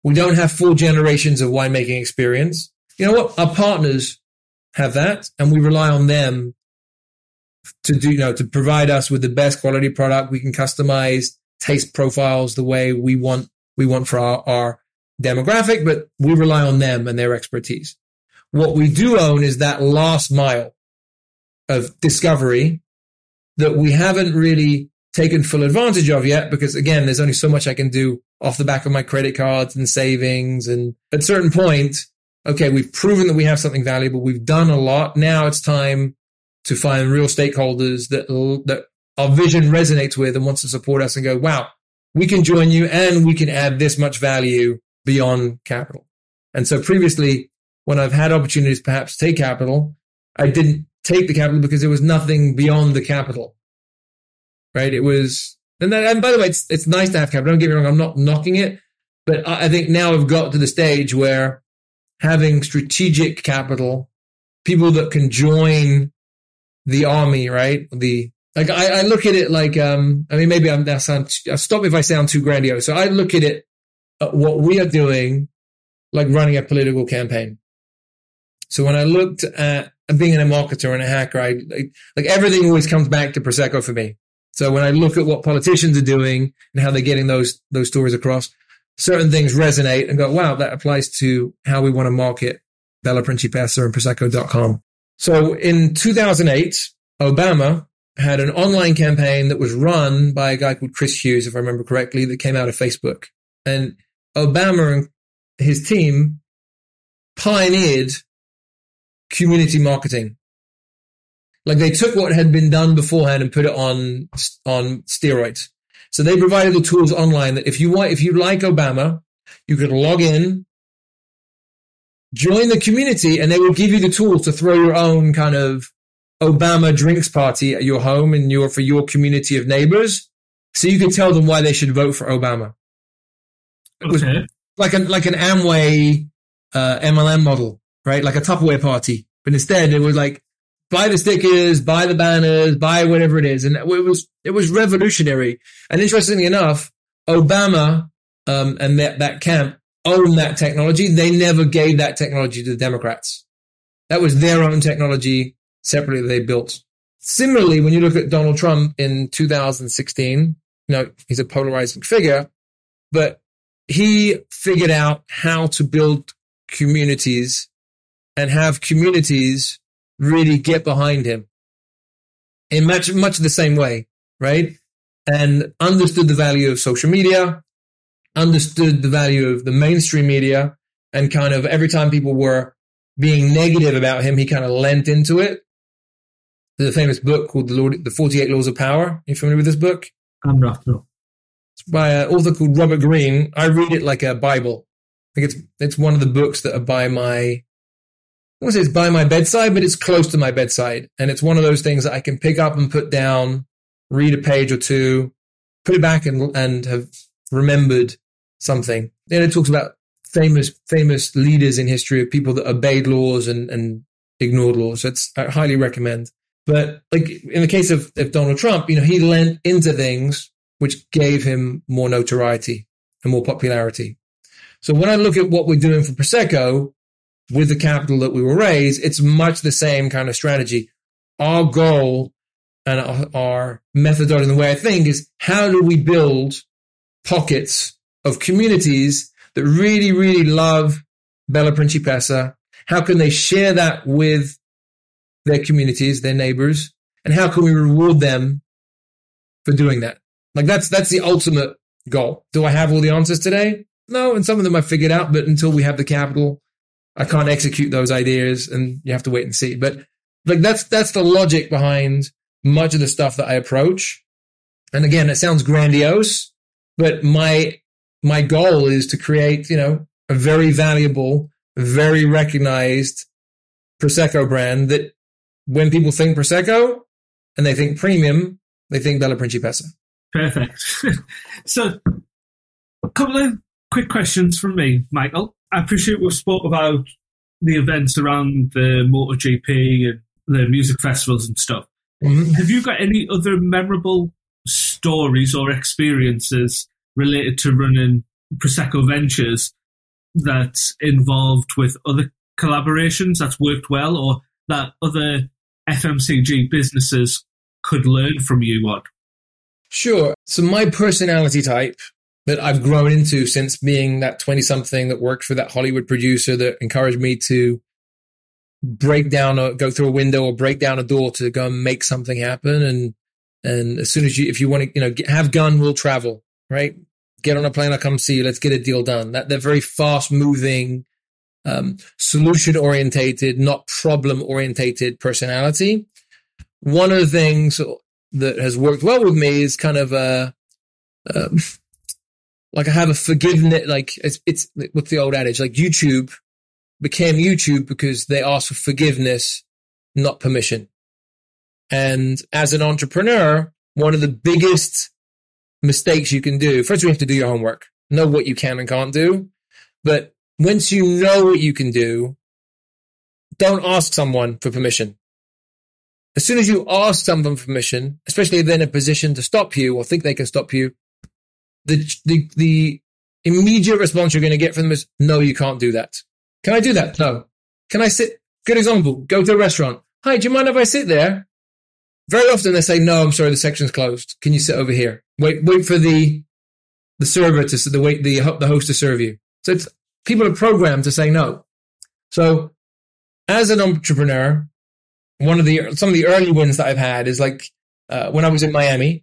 We don't have four generations of winemaking experience. You know what? Our partners have that and we rely on them to do, you know, to provide us with the best quality product. We can customize taste profiles the way we want, we want for our, our demographic, but we rely on them and their expertise. What we do own is that last mile of discovery that we haven't really taken full advantage of yet because again, there's only so much I can do off the back of my credit cards and savings. And at certain point, okay, we've proven that we have something valuable. We've done a lot. Now it's time to find real stakeholders that, that our vision resonates with and wants to support us and go, wow, we can join you and we can add this much value beyond capital. And so previously, when I've had opportunities perhaps take capital, I didn't take the capital because there was nothing beyond the capital. Right? It was, and, that, and by the way, it's, it's nice to have capital. Don't get me wrong. I'm not knocking it, but I, I think now I've got to the stage where having strategic capital, people that can join the army, right? The, like I, I look at it like, um, I mean, maybe I'm, that sound, stop if I sound too grandiose. So I look at it, at what we are doing, like running a political campaign. So when I looked at being a marketer and a hacker, I like, like everything always comes back to Prosecco for me. So when I look at what politicians are doing and how they're getting those, those stories across, certain things resonate and go, wow, that applies to how we want to market Bella Principessa and Prosecco.com. So in 2008, Obama had an online campaign that was run by a guy called Chris Hughes, if I remember correctly, that came out of Facebook. And Obama and his team pioneered community marketing. Like they took what had been done beforehand and put it on, on steroids. So they provided the tools online that if you want, if you like Obama, you could log in, join the community, and they will give you the tools to throw your own kind of Obama drinks party at your home and your for your community of neighbors, so you could tell them why they should vote for Obama. It was okay. like an like an Amway uh, MLM model, right? Like a Tupperware party, but instead it was like buy the stickers, buy the banners, buy whatever it is, and it was it was revolutionary. And interestingly enough, Obama um, and that that camp owned that technology. They never gave that technology to the Democrats. That was their own technology separately they built. Similarly, when you look at Donald Trump in 2016, you know, he's a polarizing figure, but he figured out how to build communities and have communities really get behind him in much, much the same way, right? And understood the value of social media, understood the value of the mainstream media, and kind of every time people were being negative about him, he kind of lent into it there's a famous book called The, Lord, the 48 Laws of Power. Are you familiar with this book? I'm not, no. It's by an author called Robert Greene. I read it like a Bible. I think it's, it's one of the books that are by my, I won't say it's by my bedside, but it's close to my bedside. And it's one of those things that I can pick up and put down, read a page or two, put it back and, and have remembered something. And it talks about famous, famous leaders in history of people that obeyed laws and, and ignored laws. So it's, I highly recommend. But like in the case of, of Donald Trump, you know, he lent into things which gave him more notoriety and more popularity. So when I look at what we're doing for Prosecco with the capital that we will raise, it's much the same kind of strategy. Our goal and our, methodology methodology, the way I think is how do we build pockets of communities that really, really love Bella Principessa? How can they share that with their communities, their neighbors, and how can we reward them for doing that? Like that's that's the ultimate goal. Do I have all the answers today? No, and some of them I figured out, but until we have the capital, I can't execute those ideas, and you have to wait and see. But like that's that's the logic behind much of the stuff that I approach. And again, it sounds grandiose, but my my goal is to create, you know, a very valuable, very recognized Prosecco brand that when people think Prosecco and they think premium, they think Bella Principessa. Perfect. so, a couple of quick questions from me, Michael. I appreciate we've spoke about the events around the MotoGP and the music festivals and stuff. Mm-hmm. Have you got any other memorable stories or experiences related to running Prosecco Ventures that's involved with other collaborations that's worked well or that other FMCG businesses could learn from you on? Sure. So my personality type that I've grown into since being that 20 something that worked for that Hollywood producer that encouraged me to break down or go through a window or break down a door to go and make something happen. And, and as soon as you, if you want to, you know, get, have gun, we'll travel, right? Get on a plane. I'll come see you. Let's get a deal done. That, they're very fast moving, um, solution orientated, not problem orientated personality. One of the things that has worked well with me is kind of a, um, like I have a forgiveness, like it's, it's what's the old adage, like YouTube became YouTube because they asked for forgiveness, not permission. And as an entrepreneur, one of the biggest mistakes you can do, first you have to do your homework, know what you can and can't do. But once you know what you can do, don't ask someone for permission. As soon as you ask someone for permission, especially if they're in a position to stop you or think they can stop you, the, the, the immediate response you're going to get from them is, no, you can't do that. Can I do that? No. Can I sit? Good example. Go to a restaurant. Hi, do you mind if I sit there? Very often they say, no, I'm sorry, the section's closed. Can you sit over here? Wait, wait for the, the server to, the wait, the, the host to serve you. So it's, people are programmed to say no. So as an entrepreneur, one of the, some of the early wins that I've had is like, uh, when I was in Miami,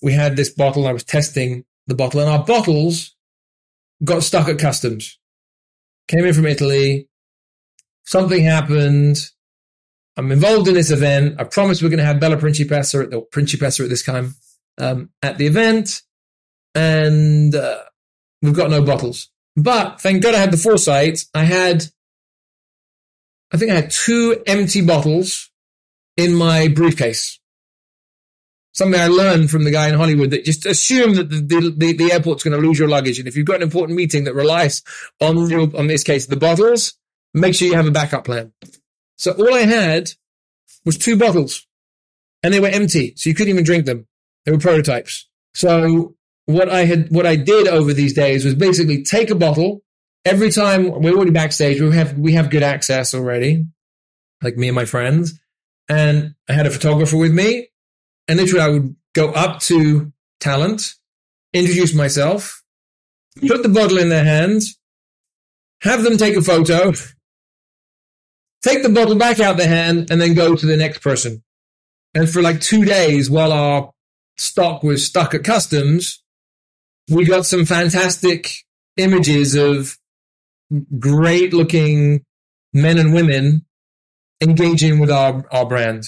we had this bottle. I was testing the bottle and our bottles got stuck at customs came in from Italy. Something happened. I'm involved in this event. I promised we're going to have Bella Principessa at the Principessa at this time um, at the event, and uh, we've got no bottles. But thank God I had the foresight. I had, I think I had two empty bottles in my briefcase. Something I learned from the guy in Hollywood that just assume that the, the, the airport's going to lose your luggage. And if you've got an important meeting that relies on your, on this case, the bottles, make sure you have a backup plan. So all I had was two bottles and they were empty. So you couldn't even drink them. They were prototypes. So what I had, what I did over these days was basically take a bottle every time we're already backstage. We have, we have good access already, like me and my friends. And I had a photographer with me and literally, I would go up to talent, introduce myself, put the bottle in their hand, have them take a photo, take the bottle back out their hand, and then go to the next person. And for like two days, while our stock was stuck at customs, we got some fantastic images of great looking men and women engaging with our, our brand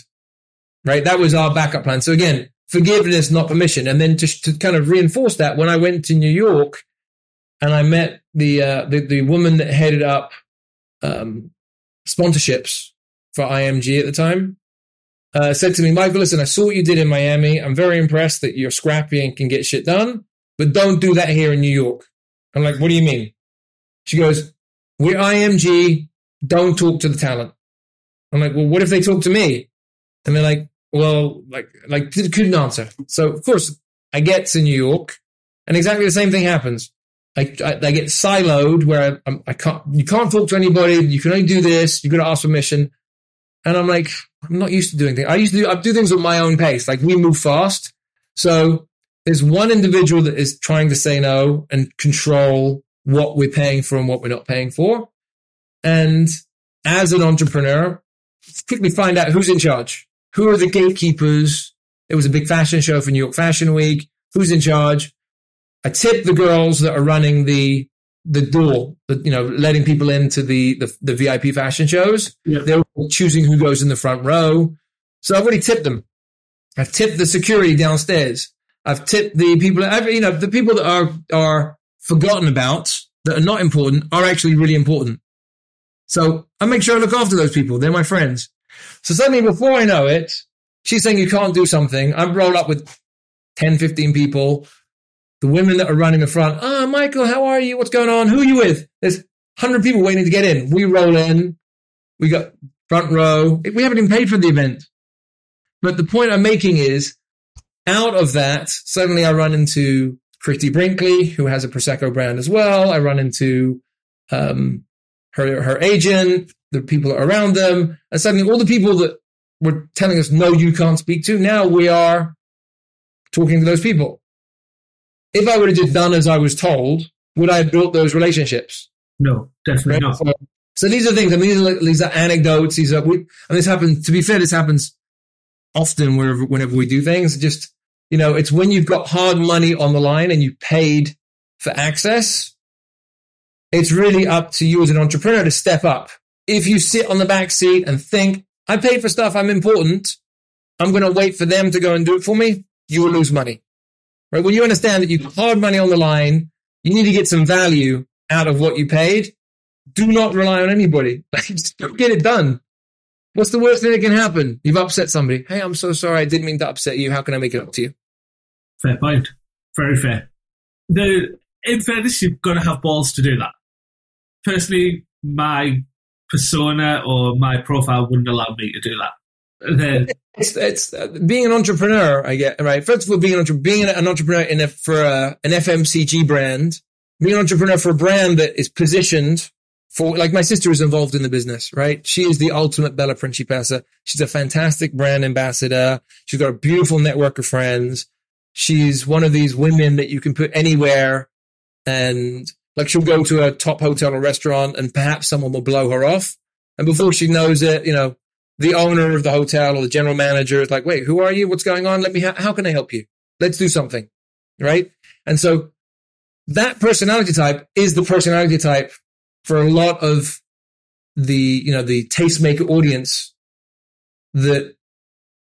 right? That was our backup plan. So again, forgiveness, not permission. And then just to kind of reinforce that, when I went to New York and I met the, uh, the, the woman that headed up, um, sponsorships for IMG at the time, uh, said to me, Michael, listen, I saw what you did in Miami. I'm very impressed that you're scrappy and can get shit done, but don't do that here in New York. I'm like, what do you mean? She goes, we're IMG. Don't talk to the talent. I'm like, well, what if they talk to me? And they're like, well, like, like couldn't answer. So of course I get to New York and exactly the same thing happens. I, I, I get siloed where I, I, can't, you can't talk to anybody. You can only do this. You're going to ask permission. And I'm like, I'm not used to doing things. I used to do, I do things at my own pace. Like we move fast. So there's one individual that is trying to say no and control what we're paying for and what we're not paying for. And as an entrepreneur, quickly find out who's in charge. Who are the gatekeepers? It was a big fashion show for New York Fashion Week. Who's in charge? I tip the girls that are running the the door, the, you know, letting people into the the, the VIP fashion shows. Yeah. They're choosing who goes in the front row. So I've already tipped them. I've tipped the security downstairs. I've tipped the people. I've, you know, the people that are are forgotten about that are not important are actually really important. So I make sure I look after those people. They're my friends. So suddenly, before I know it, she's saying you can't do something. I'm rolled up with 10, 15 people. The women that are running the front, ah, oh, Michael, how are you? What's going on? Who are you with? There's 100 people waiting to get in. We roll in. We got front row. We haven't even paid for the event. But the point I'm making is out of that, suddenly I run into Christie Brinkley, who has a Prosecco brand as well. I run into um, her her agent the people around them, and suddenly all the people that were telling us, no, you can't speak to, now we are talking to those people. If I would have just done as I was told, would I have built those relationships? No, definitely right? not. So, so, these are things. I mean, these are, these are anecdotes. These are, we, and this happens. To be fair, this happens often whenever whenever we do things. Just you know, it's when you've got hard money on the line and you paid for access. It's really up to you as an entrepreneur to step up if you sit on the back seat and think, I paid for stuff, I'm important, I'm going to wait for them to go and do it for me, you will lose money. Right? When you understand that you've hard money on the line, you need to get some value out of what you paid. do not rely on anybody. Just get it done. What's the worst thing that can happen? You've upset somebody. Hey, I'm so sorry. I didn't mean to upset you. How can I make it up to you? Fair point. Very fair. The, in fairness, you've got to have balls to do that. Personally, my persona or my profile wouldn't allow me to do that. It's, it's uh, being an entrepreneur. I get right. First of all, being an entrepreneur, being an entrepreneur in a, for a, an FMCG brand, being an entrepreneur for a brand that is positioned for like my sister is involved in the business, right? She is the ultimate Bella Principessa. She's a fantastic brand ambassador. She's got a beautiful network of friends. She's one of these women that you can put anywhere and like she'll go to a top hotel or restaurant and perhaps someone will blow her off. And before she knows it, you know, the owner of the hotel or the general manager is like, wait, who are you? What's going on? Let me, ha- how can I help you? Let's do something. Right. And so that personality type is the personality type for a lot of the, you know, the tastemaker audience that,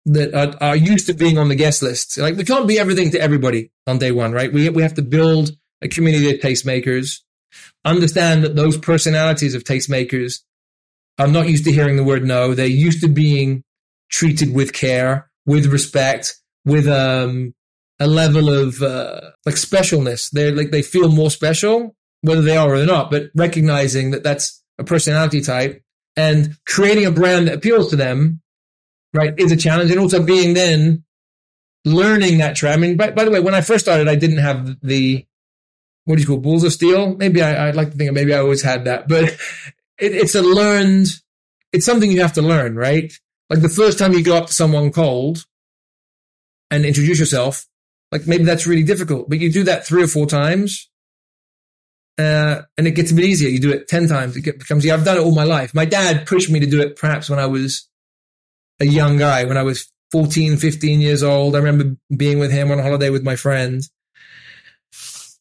that are, are used to being on the guest list. Like we can't be everything to everybody on day one, right? We, we have to build a community of tastemakers, understand that those personalities of tastemakers are not used to hearing the word no. They're used to being treated with care, with respect, with um, a level of uh, like specialness. They're like they feel more special, whether they are or not. But recognizing that that's a personality type and creating a brand that appeals to them, right, is a challenge. And also being then learning that trend. I mean, by, by the way, when I first started, I didn't have the what do you call balls of steel? Maybe I, would like to think maybe I always had that, but it, it's a learned. It's something you have to learn, right? Like the first time you go up to someone cold and introduce yourself, like maybe that's really difficult, but you do that three or four times, uh, and it gets a bit easier. You do it 10 times. It becomes, yeah, I've done it all my life. My dad pushed me to do it perhaps when I was a young guy, when I was 14, 15 years old. I remember being with him on a holiday with my friends.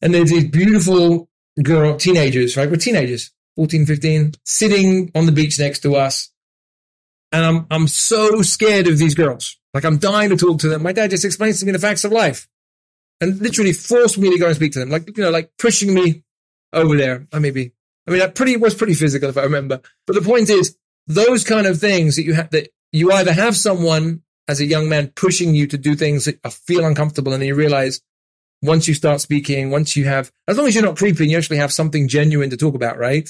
And there's these beautiful girl, teenagers, right? We're teenagers, 14, 15, sitting on the beach next to us. And I'm, I'm so scared of these girls. Like I'm dying to talk to them. My dad just explains to me the facts of life and literally forced me to go and speak to them. Like, you know, like pushing me over there. I maybe, I mean, that pretty was pretty physical if I remember. But the point is, those kind of things that you have that you either have someone as a young man pushing you to do things that feel uncomfortable, and then you realize once you start speaking, once you have, as long as you're not creeping, you actually have something genuine to talk about, right?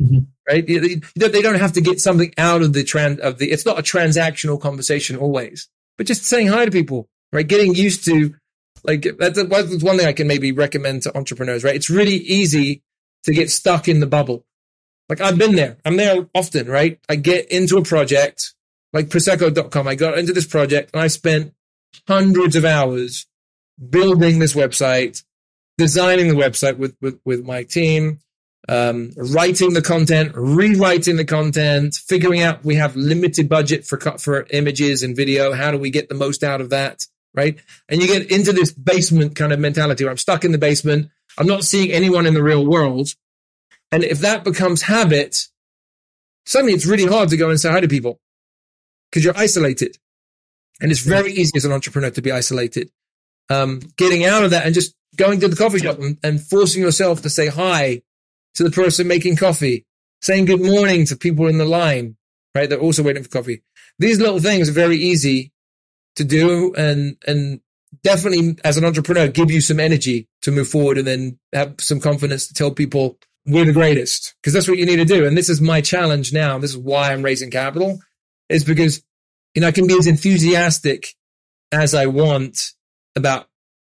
Mm-hmm. Right? They don't have to get something out of the trend of the, it's not a transactional conversation always, but just saying hi to people, right? Getting used to, like, that's one thing I can maybe recommend to entrepreneurs, right? It's really easy to get stuck in the bubble. Like I've been there. I'm there often, right? I get into a project like Prosecco.com. I got into this project and I spent hundreds of hours building this website, designing the website with, with, with my team, um, writing the content, rewriting the content, figuring out we have limited budget for for images and video. How do we get the most out of that? Right. And you get into this basement kind of mentality where I'm stuck in the basement. I'm not seeing anyone in the real world. And if that becomes habit, suddenly it's really hard to go and say hi to people because you're isolated. And it's very easy as an entrepreneur to be isolated um, getting out of that and just going to the coffee shop and, and forcing yourself to say hi to the person making coffee, saying good morning to people in the line, right? They're also waiting for coffee. These little things are very easy to do and, and definitely as an entrepreneur, give you some energy to move forward and then have some confidence to tell people we're the greatest because that's what you need to do. And this is my challenge now. This is why I'm raising capital is because, you know, I can be as enthusiastic as I want about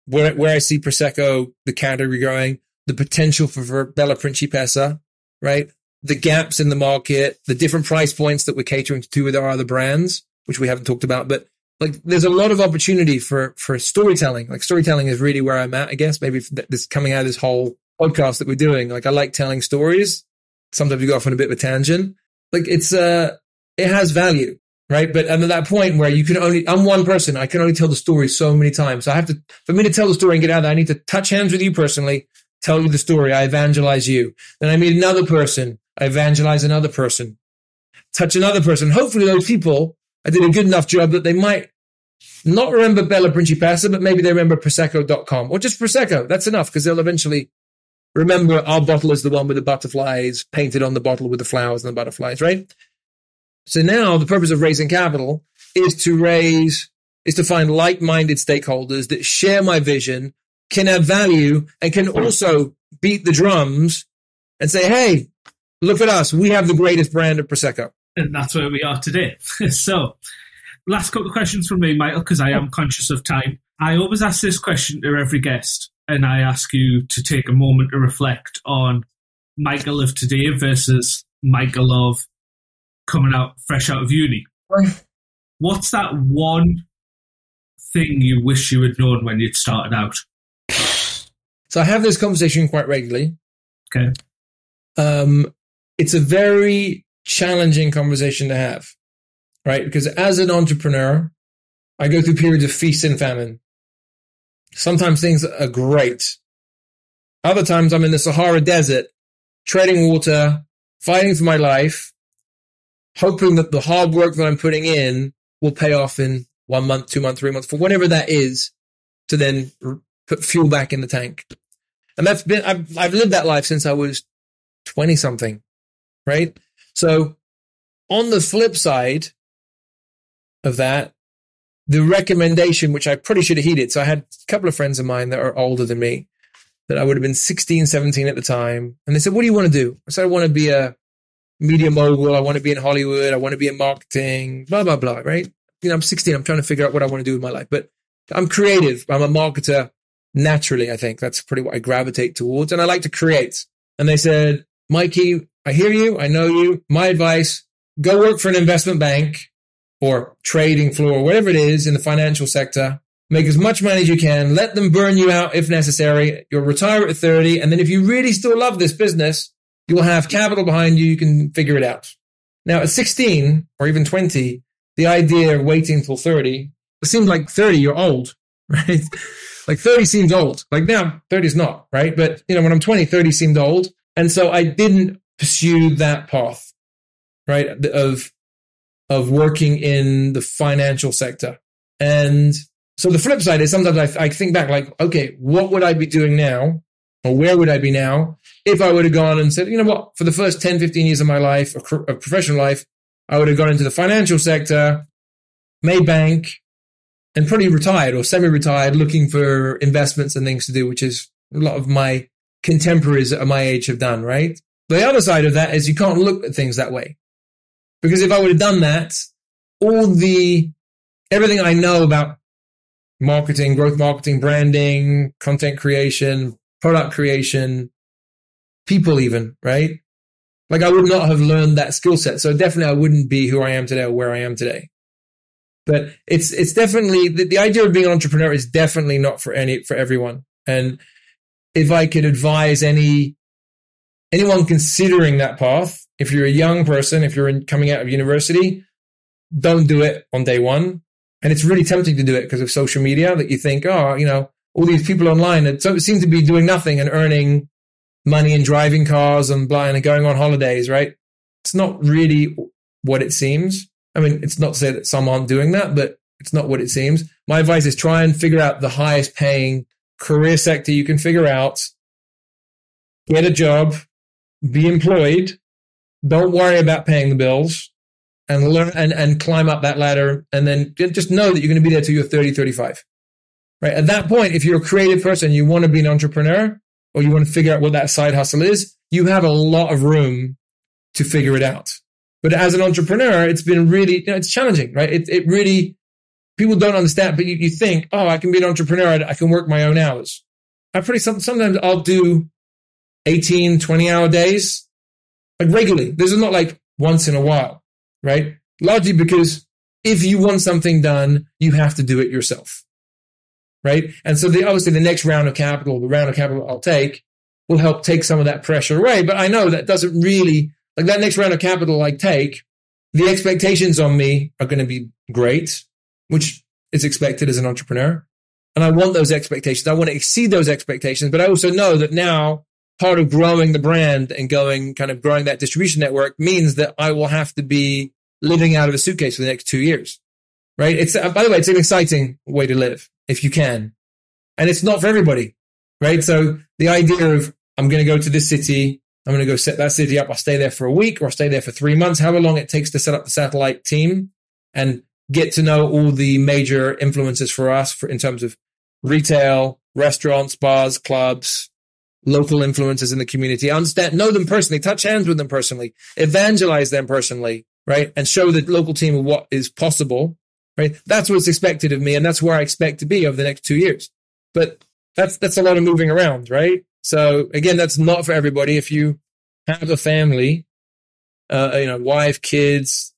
where where I see Prosecco, the category growing, the potential for Bella Principessa, right? The gaps in the market, the different price points that we're catering to with our other brands, which we haven't talked about, but like there's a lot of opportunity for for storytelling. Like storytelling is really where I'm at, I guess. Maybe this coming out of this whole podcast that we're doing. Like I like telling stories. Sometimes we go off on a bit of a tangent. Like it's uh it has value right? But I'm at that point where you can only, I'm one person. I can only tell the story so many times. So I have to, for me to tell the story and get out of that, I need to touch hands with you personally, tell you the story. I evangelize you. Then I meet another person. I evangelize another person, touch another person. Hopefully those people, I did a good enough job that they might not remember Bella Principessa, but maybe they remember Prosecco.com or just Prosecco. That's enough because they'll eventually remember our bottle is the one with the butterflies painted on the bottle with the flowers and the butterflies, right? So now the purpose of raising capital is to raise, is to find like-minded stakeholders that share my vision, can add value, and can also beat the drums and say, Hey, look at us. We have the greatest brand of Prosecco. And that's where we are today. so last couple of questions from me, Michael, because I am conscious of time. I always ask this question to every guest, and I ask you to take a moment to reflect on Michael of today versus Michael of coming out fresh out of uni. What's that one thing you wish you had known when you'd started out? So I have this conversation quite regularly. Okay. Um, it's a very challenging conversation to have, right? Because as an entrepreneur, I go through periods of feast and famine. Sometimes things are great. Other times I'm in the Sahara Desert, treading water, fighting for my life, hoping that the hard work that I'm putting in will pay off in one month, two months, three months, for whatever that is, to then put fuel back in the tank. And that's been, I've, I've lived that life since I was 20 something, right? So on the flip side of that, the recommendation, which I pretty should have heeded. So I had a couple of friends of mine that are older than me that I would have been 16, 17 at the time. And they said, what do you want to do? I said, I want to be a media mogul. I want to be in Hollywood. I want to be in marketing, blah, blah, blah. Right. You know, I'm 16. I'm trying to figure out what I want to do with my life, but I'm creative. I'm a marketer naturally. I think that's pretty what I gravitate towards. And I like to create. And they said, Mikey, I hear you. I know you. My advice, go work for an investment bank or trading floor, whatever it is in the financial sector. Make as much money as you can. Let them burn you out if necessary. You'll retire at 30. And then if you really still love this business, you will have capital behind you. You can figure it out. Now at 16 or even 20, the idea of waiting till 30, it seems like 30, you're old, right? like 30 seems old. Like now 30 is not, right? But you know, when I'm 20, 30 seemed old. And so I didn't pursue that path, right? Of, of working in the financial sector. And so the flip side is sometimes I, I think back like, okay, what would I be doing now? Or where would I be now if I would have gone and said, you know what, for the first 10, 15 years of my life, of professional life, I would have gone into the financial sector, made bank, and pretty retired or semi-retired, looking for investments and things to do, which is a lot of my contemporaries at my age have done, right? The other side of that is you can't look at things that way. Because if I would have done that, all the, everything I know about marketing, growth marketing, branding, content creation, product creation, people even, right? Like I would not have learned that skill set. So definitely I wouldn't be who I am today or where I am today. But it's, it's definitely the, the idea of being an entrepreneur is definitely not for any, for everyone. And if I could advise any anyone considering that path, if you're a young person, if you're in, coming out of university, don't do it on day one. And it's really tempting to do it because of social media that you think, oh, you know, all these people online that seem to be doing nothing and earning money and driving cars and blah and going on holidays, right? It's not really what it seems. I mean, it's not to say that some aren't doing that, but it's not what it seems. My advice is try and figure out the highest paying career sector you can figure out. Get a job, be employed, don't worry about paying the bills and learn and, and climb up that ladder. And then just know that you're going to be there till you're 30, 35. Right. At that point, if you're a creative person, you want to be an entrepreneur or you want to figure out what that side hustle is, you have a lot of room to figure it out. But as an entrepreneur, it's been really, you know, it's challenging, right? It, it really, people don't understand, but you, you think, oh, I can be an entrepreneur. I, can work my own hours. I pretty, sometimes I'll do 18, 20 hour days, like regularly. This is not like once in a while, right? Largely because if you want something done, you have to do it yourself, right? And so the, obviously the next round of capital, the round of capital I'll take will help take some of that pressure away. But I know that doesn't really, like that next round of capital I take, the expectations on me are going to be great, which is expected as an entrepreneur. And I want those expectations. I want to exceed those expectations, but I also know that now part of growing the brand and going kind of growing that distribution network means that I will have to be living out of a suitcase for the next two years. Right. It's, by the way, it's an exciting way to live if you can. And it's not for everybody. Right. So the idea of I'm going to go to this city. I'm going to go set that city up. I'll stay there for a week or I'll stay there for three months, however long it takes to set up the satellite team and get to know all the major influences for us for, in terms of retail, restaurants, bars, clubs, local influences in the community. Understand, know them personally, touch hands with them personally, evangelize them personally, right? And show the local team what is possible, right? That's what's expected of me. And that's where I expect to be over the next two years. But that's, that's a lot of moving around, right? So again, that's not for everybody. If you have a family, uh, you know, wife, kids,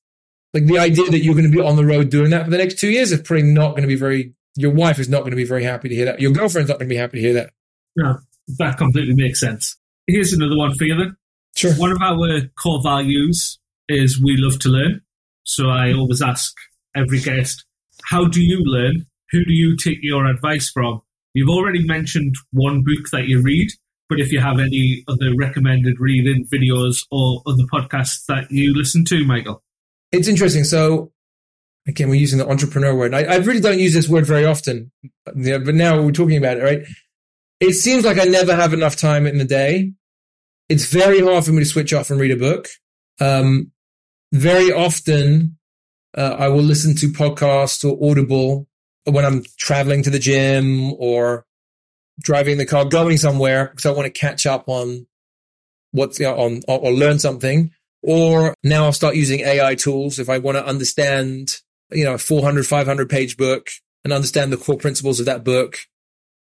like the idea that you're going to be on the road doing that for the next two years is probably not going to be very, your wife is not going to be very happy to hear that. Your girlfriend's not going to be happy to hear that. No, that completely makes sense. Here's another one for you then. Sure. One of our core values is we love to learn. So I always ask every guest, how do you learn? Who do you take your advice from? You've already mentioned one book that you read, but if you have any other recommended reading videos or other podcasts that you listen to, Michael. It's interesting. So again, we're using the entrepreneur word. I, I really don't use this word very often, but now we're talking about it, right? It seems like I never have enough time in the day. It's very hard for me to switch off and read a book. Um, very often, uh, I will listen to podcasts or Audible when I'm traveling to the gym or driving the car, going somewhere because I want to catch up on what's you know, on or, or learn something. Or now I'll start using AI tools if I want to understand, you know, a 400, 500 page book and understand the core principles of that book,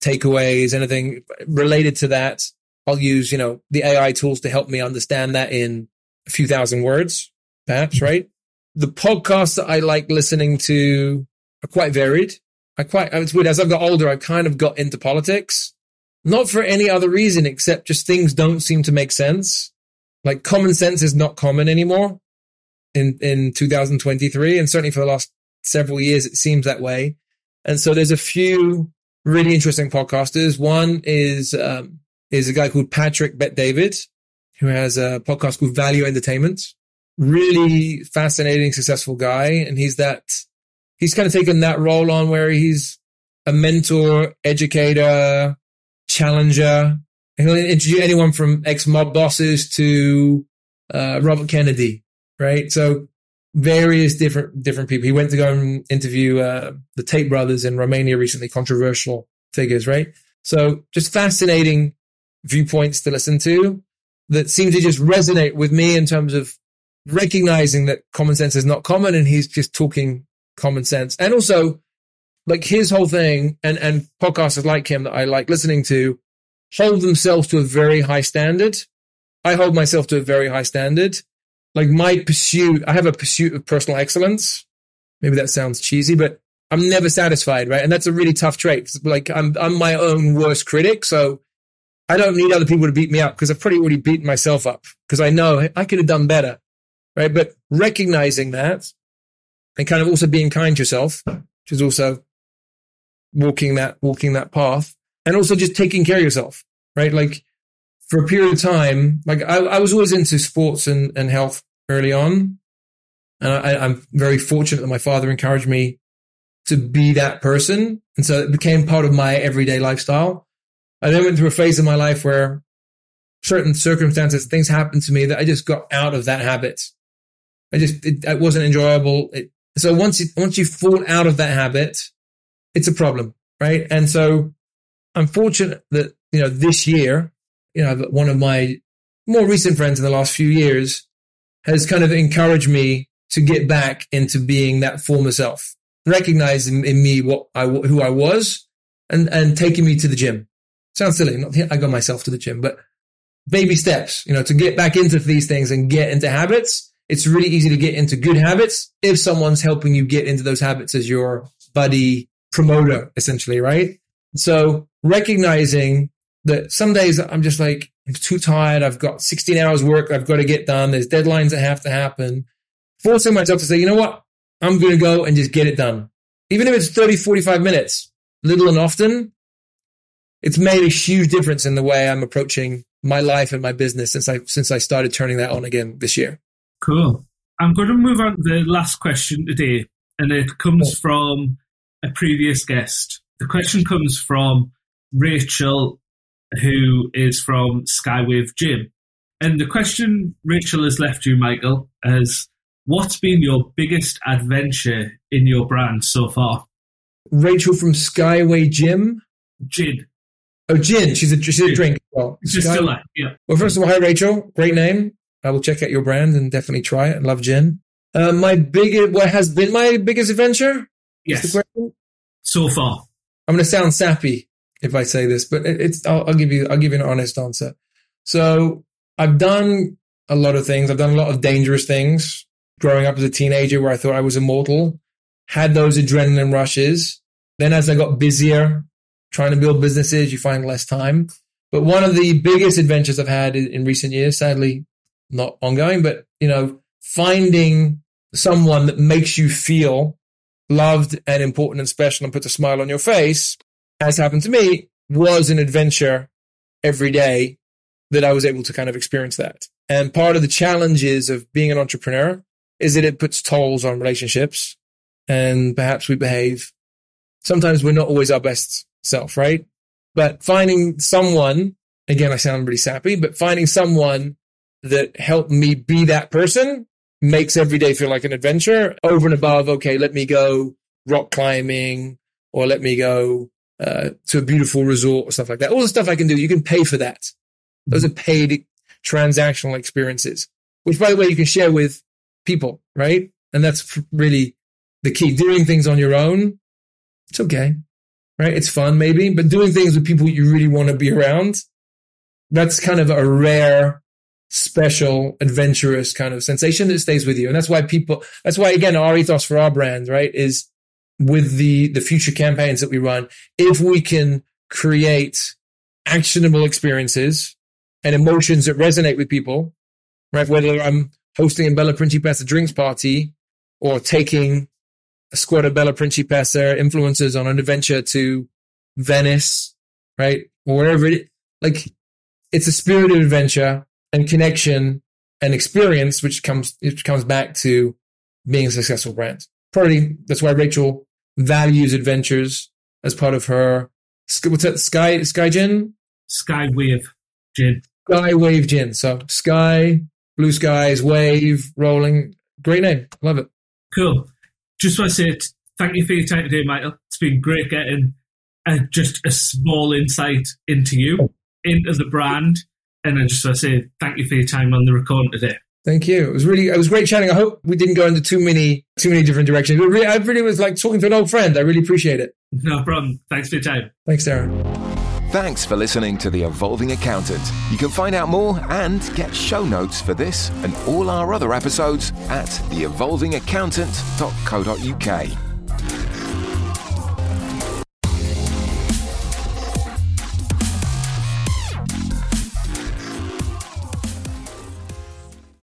takeaways, anything related to that. I'll use, you know, the AI tools to help me understand that in a few thousand words, perhaps, right? The podcasts that I like listening to are quite varied. I quite, it's weird. As I've got older, I've kind of got into politics, not for any other reason except just things don't seem to make sense. Like common sense is not common anymore in, in 2023. And certainly for the last several years, it seems that way. And so there's a few really interesting podcasters. One is, um, is a guy called Patrick Bet David, who has a podcast called Value Entertainment. Really fascinating, successful guy. And he's that he's kind of taken that role on where he's a mentor, educator, challenger. He'll introduce anyone from ex mob bosses to uh, Robert Kennedy, right? So various different different people. He went to go and interview uh, the Tate brothers in Romania recently, controversial figures, right? So just fascinating viewpoints to listen to that seem to just resonate with me in terms of recognizing that common sense is not common and he's just talking common sense. And also, like his whole thing and, and podcasters like him that I like listening to hold themselves to a very high standard. I hold myself to a very high standard. Like my pursuit, I have a pursuit of personal excellence. Maybe that sounds cheesy, but I'm never satisfied, right? And that's a really tough trait. Like I'm, I'm my own worst critic. So I don't need other people to beat me up because I've pretty already beaten myself up because I know I could have done better, right? But recognizing that and kind of also being kind to yourself, which is also walking that, walking that path and also just taking care of yourself, right? Like for a period of time, like I, I was always into sports and, and health early on. And I, I'm very fortunate that my father encouraged me to be that person. And so it became part of my everyday lifestyle. I then went through a phase in my life where certain circumstances, things happened to me that I just got out of that habit. I just, it, it wasn't enjoyable. It, so once you, once you fall out of that habit, it's a problem, right? And so I'm fortunate that, you know, this year, you know, one of my more recent friends in the last few years has kind of encouraged me to get back into being that former self, recognizing in me what I, who I was and, and taking me to the gym. Sounds silly. Not, I got myself to the gym, but baby steps, you know, to get back into these things and get into habits it's really easy to get into good habits if someone's helping you get into those habits as your buddy promoter, essentially, right? So recognizing that some days I'm just like, I'm too tired. I've got 16 hours work I've got to get done. There's deadlines that have to happen. Forcing myself to say, you know what? I'm going to go and just get it done. Even if it's 30, 45 minutes, little and often, it's made a huge difference in the way I'm approaching my life and my business since I, since I started turning that on again this year. Cool. I'm going to move on to the last question today, and it comes from a previous guest. The question comes from Rachel who is from Skywave Gym. And the question Rachel has left you, Michael, is what's been your biggest adventure in your brand so far? Rachel from Skyway Gym. Gin. Oh, gin. She's a, she's a drink. Well, Just Sky- still like, yeah. Well, first of all, hi Rachel. Great name. I will check out your brand and definitely try it. I love gin. Uh, my biggest, what has been my biggest adventure? Yes. So far. I'm going to sound sappy if I say this, but it- it's, I'll, I'll give you, I'll give you an honest answer. So I've done a lot of things. I've done a lot of dangerous things growing up as a teenager where I thought I was immortal, had those adrenaline rushes. Then as I got busier trying to build businesses, you find less time. But one of the biggest adventures I've had in, in recent years, sadly not ongoing, but you know, finding someone that makes you feel loved and important and special and puts a smile on your face, as happened to me, was an adventure every day that I was able to kind of experience that. And part of the challenges of being an entrepreneur is that it puts tolls on relationships and perhaps we behave. Sometimes we're not always our best self, right? But finding someone, again, I sound really sappy, but finding someone that help me be that person makes every day feel like an adventure over and above, okay, let me go rock climbing or let me go uh, to a beautiful resort or stuff like that. All the stuff I can do, you can pay for that. Those are paid transactional experiences, which by the way, you can share with people, right? And that's really the key. Doing things on your own, it's okay, right? It's fun maybe, but doing things with people you really want to be around, that's kind of a rare, special, adventurous kind of sensation that stays with you. And that's why people, that's why again, our ethos for our brand, right, is with the, the future campaigns that we run, if we can create actionable experiences and emotions that resonate with people, right? Whether I'm hosting a Bella Principessa drinks party or taking a squad of Bella Principessa influencers on an adventure to Venice, right? Or wherever it, like, it's a spirit of adventure and connection and experience, which comes, which comes back to being a successful brand. Probably that's why Rachel values adventures as part of her, what's that, Sky, Sky Gin? sky wave Gin. Sky Wave Gin. So Sky, Blue Skies, Wave, Rolling. Great name. Love it. Cool. Just want to say thank you for your time today, Michael. It's been great getting uh, just a small insight into you, into the brand, and I just want to say thank you for your time on the recording today. Thank you. It was really, it was great chatting. I hope we didn't go into too many, too many different directions. But really, I really was like talking to an old friend. I really appreciate it. No problem. Thanks for your time. Thanks, Darren. Thanks for listening to The Evolving Accountant. You can find out more and get show notes for this and all our other episodes at theevolvingaccountant.co.uk.